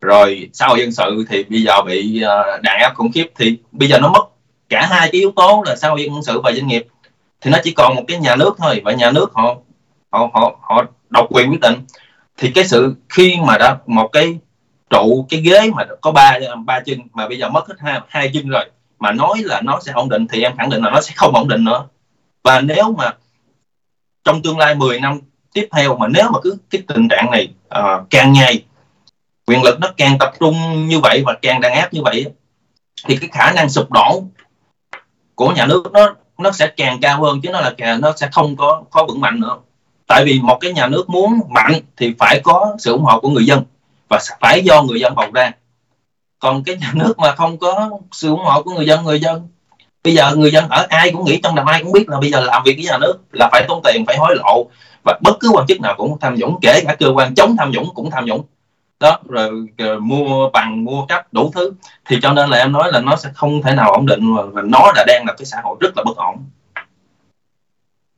rồi xã hội dân sự thì bây giờ bị uh, đàn áp khủng khiếp thì bây giờ nó mất cả hai cái yếu tố là xã hội dân sự và doanh nghiệp. Thì nó chỉ còn một cái nhà nước thôi và nhà nước họ họ họ họ độc quyền quyết định. Thì cái sự khi mà đã một cái trụ cái ghế mà có ba ba chân mà bây giờ mất hết hai hai chân rồi mà nói là nó sẽ ổn định thì em khẳng định là nó sẽ không ổn định nữa. Và nếu mà trong tương lai 10 năm tiếp theo mà nếu mà cứ cái tình trạng này uh, càng ngày quyền lực nó càng tập trung như vậy và càng đàn áp như vậy thì cái khả năng sụp đổ của nhà nước nó nó sẽ càng cao hơn chứ nó là càng nó sẽ không có có vững mạnh nữa. Tại vì một cái nhà nước muốn mạnh thì phải có sự ủng hộ của người dân và phải do người dân bầu ra. Còn cái nhà nước mà không có sự ủng hộ của người dân người dân bây giờ người dân ở ai cũng nghĩ trong đầu ai cũng biết là bây giờ làm việc với nhà nước là phải tốn tiền phải hối lộ và bất cứ quan chức nào cũng tham nhũng kể cả cơ quan chống tham nhũng cũng tham nhũng. Đó rồi, rồi mua bằng mua cấp đủ thứ. Thì cho nên là em nói là nó sẽ không thể nào ổn định và, và nó đã đang là cái xã hội rất là bất ổn.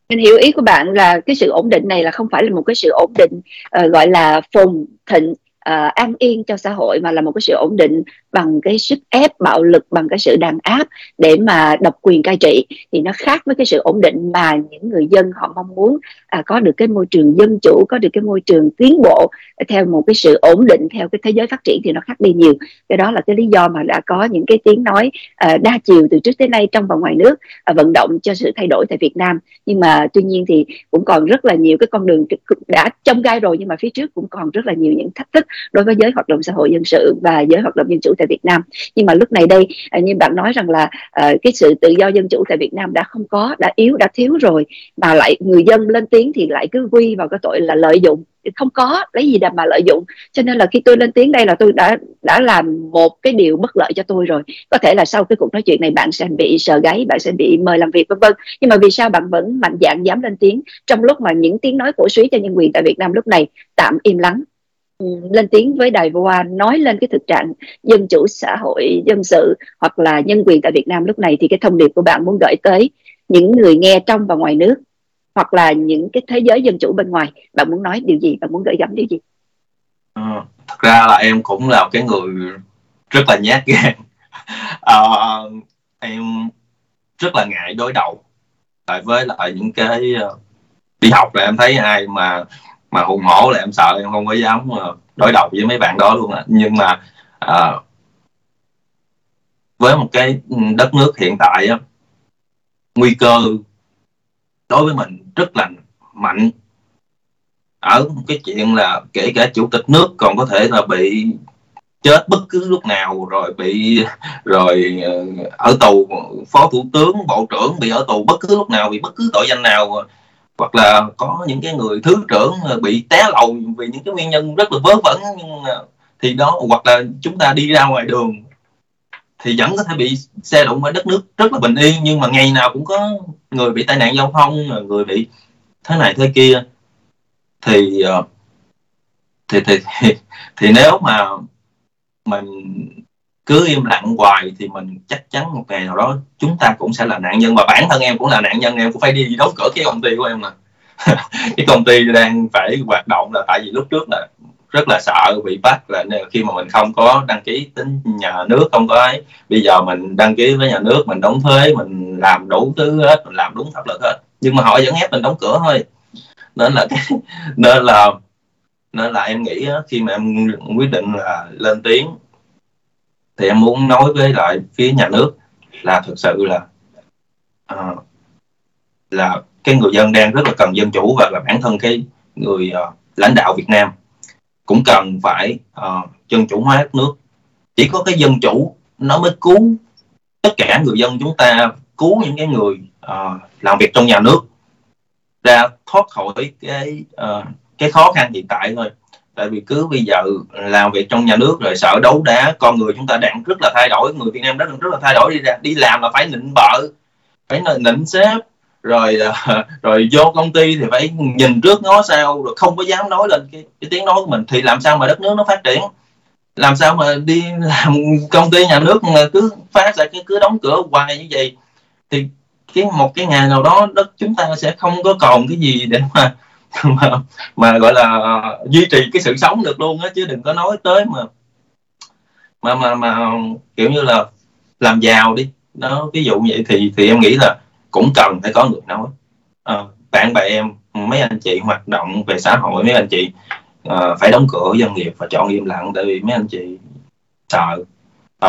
Mình hiểu ý của bạn là cái sự ổn định này là không phải là một cái sự ổn định uh, gọi là phồn thịnh uh, an yên cho xã hội mà là một cái sự ổn định bằng cái sức ép bạo lực bằng cái sự đàn áp để mà độc quyền cai trị thì nó khác với cái sự ổn định mà những người dân họ mong muốn à, có được cái môi trường dân chủ có được cái môi trường tiến bộ theo một cái sự ổn định theo cái thế giới phát triển thì nó khác đi nhiều. Cái đó là cái lý do mà đã có những cái tiếng nói uh, đa chiều từ trước tới nay trong và ngoài nước uh, vận động cho sự thay đổi tại Việt Nam. Nhưng mà tuy nhiên thì cũng còn rất là nhiều cái con đường đã trong gai rồi nhưng mà phía trước cũng còn rất là nhiều những thách thức đối với giới hoạt động xã hội dân sự và giới hoạt động dân chủ tại Việt Nam. Nhưng mà lúc này đây à, như bạn nói rằng là à, cái sự tự do dân chủ tại Việt Nam đã không có, đã yếu, đã thiếu rồi, mà lại người dân lên tiếng thì lại cứ quy vào cái tội là lợi dụng. Không có, lấy gì đảm mà lợi dụng? Cho nên là khi tôi lên tiếng đây là tôi đã đã làm một cái điều bất lợi cho tôi rồi. Có thể là sau cái cuộc nói chuyện này bạn sẽ bị sờ gáy, bạn sẽ bị mời làm việc, vân vân. Nhưng mà vì sao bạn vẫn mạnh dạn dám lên tiếng? Trong lúc mà những tiếng nói cổ suý cho nhân quyền tại Việt Nam lúc này tạm im lắng lên tiếng với đài VOA nói lên cái thực trạng dân chủ xã hội dân sự hoặc là nhân quyền tại Việt Nam lúc này thì cái thông điệp của bạn muốn gửi tới những người nghe trong và ngoài nước hoặc là những cái thế giới dân chủ bên ngoài. Bạn muốn nói điều gì? Bạn muốn gửi gắm điều gì? Ờ, à, thật ra là em cũng là cái người rất là nhát gan. À, em rất là ngại đối đầu tại với lại những cái ờ, đi học là em thấy ai mà mà hùng hổ là em sợ em không có dám ờ, đối đầu với mấy bạn đó luôn á. Nhưng mà à, với một cái ừ, đất nước hiện tại á nguy cơ đối với mình rất là mạnh. Ở cái chuyện là kể cả chủ tịch nước còn có thể là bị chết bất cứ lúc nào rồi bị rồi ờ, ở tù phó thủ tướng bộ trưởng bị ở tù bất cứ lúc nào vì bất cứ tội danh nào hoặc là có những cái người thứ trưởng bị té lầu vì những cái nguyên nhân rất là vớ vẩn nhưng thì đó hoặc là chúng ta đi ra ngoài đường thì vẫn có thể bị xe đụng ở đất nước rất là bình yên nhưng mà ngày nào cũng có người bị tai nạn giao thông người bị thế này thế kia. Thì ờ, thì thì thì, thì nếu mà mình cứ im lặng hoài thì mình chắc chắn một ngày nào đó chúng ta cũng sẽ là nạn nhân và bản thân em cũng là nạn nhân. Em cũng phải đi đóng cửa cái công ty của em mà. Cái công ty đang phải hoạt động là tại vì lúc trước là rất là sợ, bị bắt là khi mà mình không có đăng ký tính nhà nước, không có ấy, bây giờ mình đăng ký với nhà nước, mình đóng thuế, mình làm đủ thứ hết, mình làm đúng pháp luật hết. Nhưng mà họ vẫn ép mình đóng cửa thôi. Nên là cái nên là nên là em nghĩ khi mà em quyết định là lên tiếng thì em muốn nói với lại phía nhà nước là thực sự là uh, là cái người dân đang rất là cần dân chủ và là bản thân cái người uh, lãnh đạo Việt Nam cũng cần phải uh, dân chủ hóa đất nước. Chỉ có cái dân chủ nó mới cứu tất cả người dân chúng ta cứu những cái người uh, làm việc trong nhà nước ra thoát khỏi cái uh, cái khó khăn hiện tại thôi tại vì cứ bây giờ làm việc trong nhà nước rồi sợ đấu đá con người chúng ta đang rất là thay đổi người Việt Nam rất rất là thay đổi. Đi ra đi làm là phải nịnh bợ phải nịnh sếp rồi ờ, rồi vô công ty thì phải nhìn trước ngó sau rồi không có dám nói lên cái, cái tiếng nói của mình. Thì làm sao mà đất nước nó phát triển? Làm sao mà đi làm công ty nhà nước mà cứ phát ra cái cứ đóng cửa hoài như vậy? Thì cái một cái ngày nào đó đất chúng ta sẽ không có còn cái gì để mà mà, mà gọi là ờ, duy trì cái sự sống được luôn á chứ đừng có nói tới mà mà mà mà kiểu như là làm giàu đi. Nó ví dụ vậy thì thì em nghĩ là cũng cần phải có người nói. À, bạn bè em mấy anh chị hoạt động về xã hội mấy anh chị uh, phải đóng cửa doanh nghiệp và chọn im lặng tại vì mấy anh chị sợ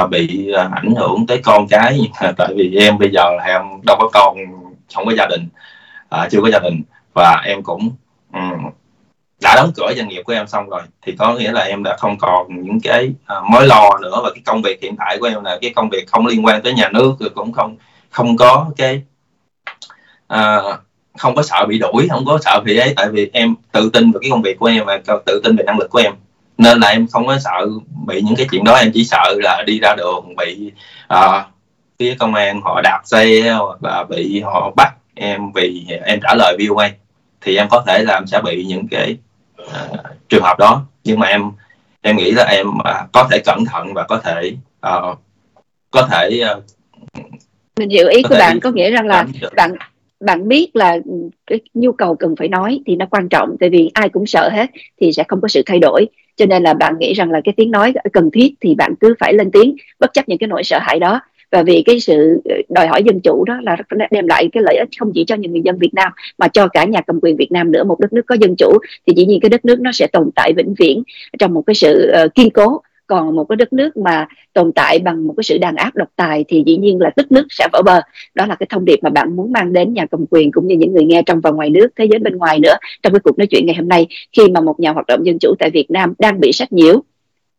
uh, bị uh, ảnh hưởng tới con cái. Tại vì em bây giờ là em đâu có con không có gia đình uh, chưa có gia đình. Và em cũng Ừ. đã đóng cửa doanh nghiệp của em xong rồi thì có nghĩa là em đã không còn những cái uh, mối lo nữa và cái công việc hiện tại của em là cái công việc không liên quan tới nhà nước rồi cũng không không có cái uh, không có sợ bị đuổi không có sợ bị ấy. Tại vì em tự tin vào cái công việc của em và tự tin về năng lực của em. Nên là em không có sợ bị những cái chuyện đó em chỉ sợ là đi ra đường bị uh, phía công an họ đạp xe hoặc là bị họ bắt em vì em trả lời VOA thì em có thể làm sẽ bị những cái uh, trường hợp đó. Nhưng mà em em nghĩ là em uh, có thể cẩn thận và có thể uh, có thể uh, mình hiểu ý của bạn. có nghĩa rằng là bạn bạn biết là cái nhu cầu cần phải nói thì nó quan trọng tại vì ai cũng sợ hết thì sẽ không có sự thay đổi. Cho nên là bạn nghĩ rằng là cái tiếng nói cần thiết thì bạn cứ phải lên tiếng bất chấp những cái nỗi sợ hãi đó và vì cái sự ờ, đòi hỏi dân chủ đó là đem lại cái lợi ích không chỉ cho những người dân Việt Nam mà cho cả nhà cầm quyền Việt Nam nữa. Một đất nước có dân chủ thì dĩ nhiên cái đất nước nó sẽ tồn tại vĩnh viễn trong một cái sự uh, kiên cố. Còn một cái đất nước mà tồn tại bằng một cái sự đàn áp độc tài thì dĩ nhiên là đất nước sẽ vỡ bờ. Đó là cái thông điệp mà bạn muốn mang đến nhà cầm quyền cũng như những người nghe trong và ngoài nước thế giới bên ngoài nữa trong cái cuộc nói chuyện ngày hôm nay khi mà một nhà hoạt động dân chủ tại Việt Nam đang bị sách nhiễu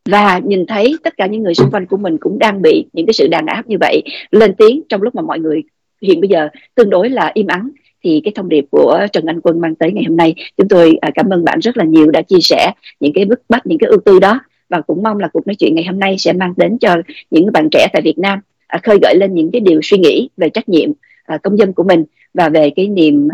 và nhìn thấy tất cả những người xung quanh của mình cũng đang bị những cái sự đàn áp như vậy lên tiếng trong lúc mà mọi người hiện bây giờ tương đối là im ắng. Thì cái thông điệp của Trần Anh Quân mang tới ngày hôm nay, chúng tôi à, cảm ơn bạn rất là nhiều đã chia sẻ những cái bức bách, những cái ưu tư đó. Và cũng mong là cuộc nói chuyện ngày hôm nay sẽ mang đến cho những bạn trẻ tại Việt Nam à, khơi gợi lên những cái điều suy nghĩ về trách nhiệm à, công dân của mình và về cái niềm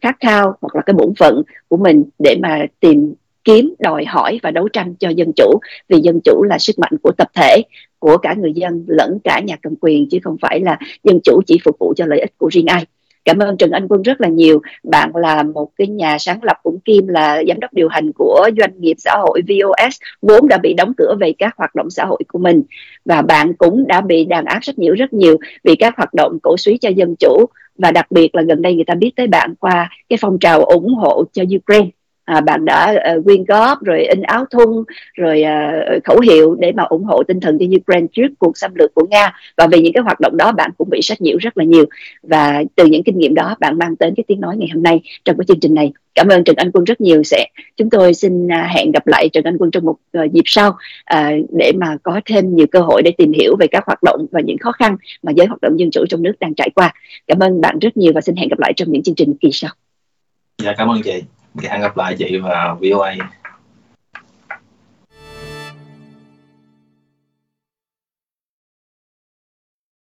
khát khao hoặc là cái bổn phận của mình để mà tìm kiếm, đòi hỏi và đấu tranh cho dân chủ, vì dân chủ là sức mạnh của tập thể, của cả người dân lẫn cả nhà cầm quyền, chứ không phải là dân chủ chỉ phục vụ cho lợi ích của riêng ai. Cảm ơn Trần Anh Quân rất là nhiều. Bạn là một cái nhà sáng lập cũng kim là giám đốc điều hành của doanh nghiệp xã hội VOS vốn đã bị đóng cửa về các hoạt động xã hội của mình. Và bạn cũng đã bị đàn áp rất nhiều rất nhiều vì các hoạt động cổ suý cho dân chủ. Và đặc biệt là gần đây người ta biết tới bạn qua cái phong trào ủng hộ cho Ukraine à, bạn đã uh, quyên góp rồi in áo thun rồi uh, khẩu hiệu để mà ủng hộ tinh thần cho Ukraine trước cuộc xâm lược của Nga. Và vì những cái hoạt động đó bạn cũng bị sách nhiễu rất là nhiều. Và từ những kinh nghiệm đó bạn mang đến cái tiếng nói ngày hôm nay trong cái chương trình này. Cảm ơn Trần Anh Quân rất nhiều. Sẽ chúng tôi xin à, hẹn gặp lại Trần Anh Quân trong một uh, dịp sau uh, để mà có thêm nhiều cơ hội để tìm hiểu về các hoạt động và những khó khăn mà giới hoạt động dân chủ trong nước đang trải qua. Cảm ơn bạn rất nhiều và xin hẹn gặp lại trong những chương trình kỳ sau. Dạ cảm ơn chị hẹn gặp lại chị và VOA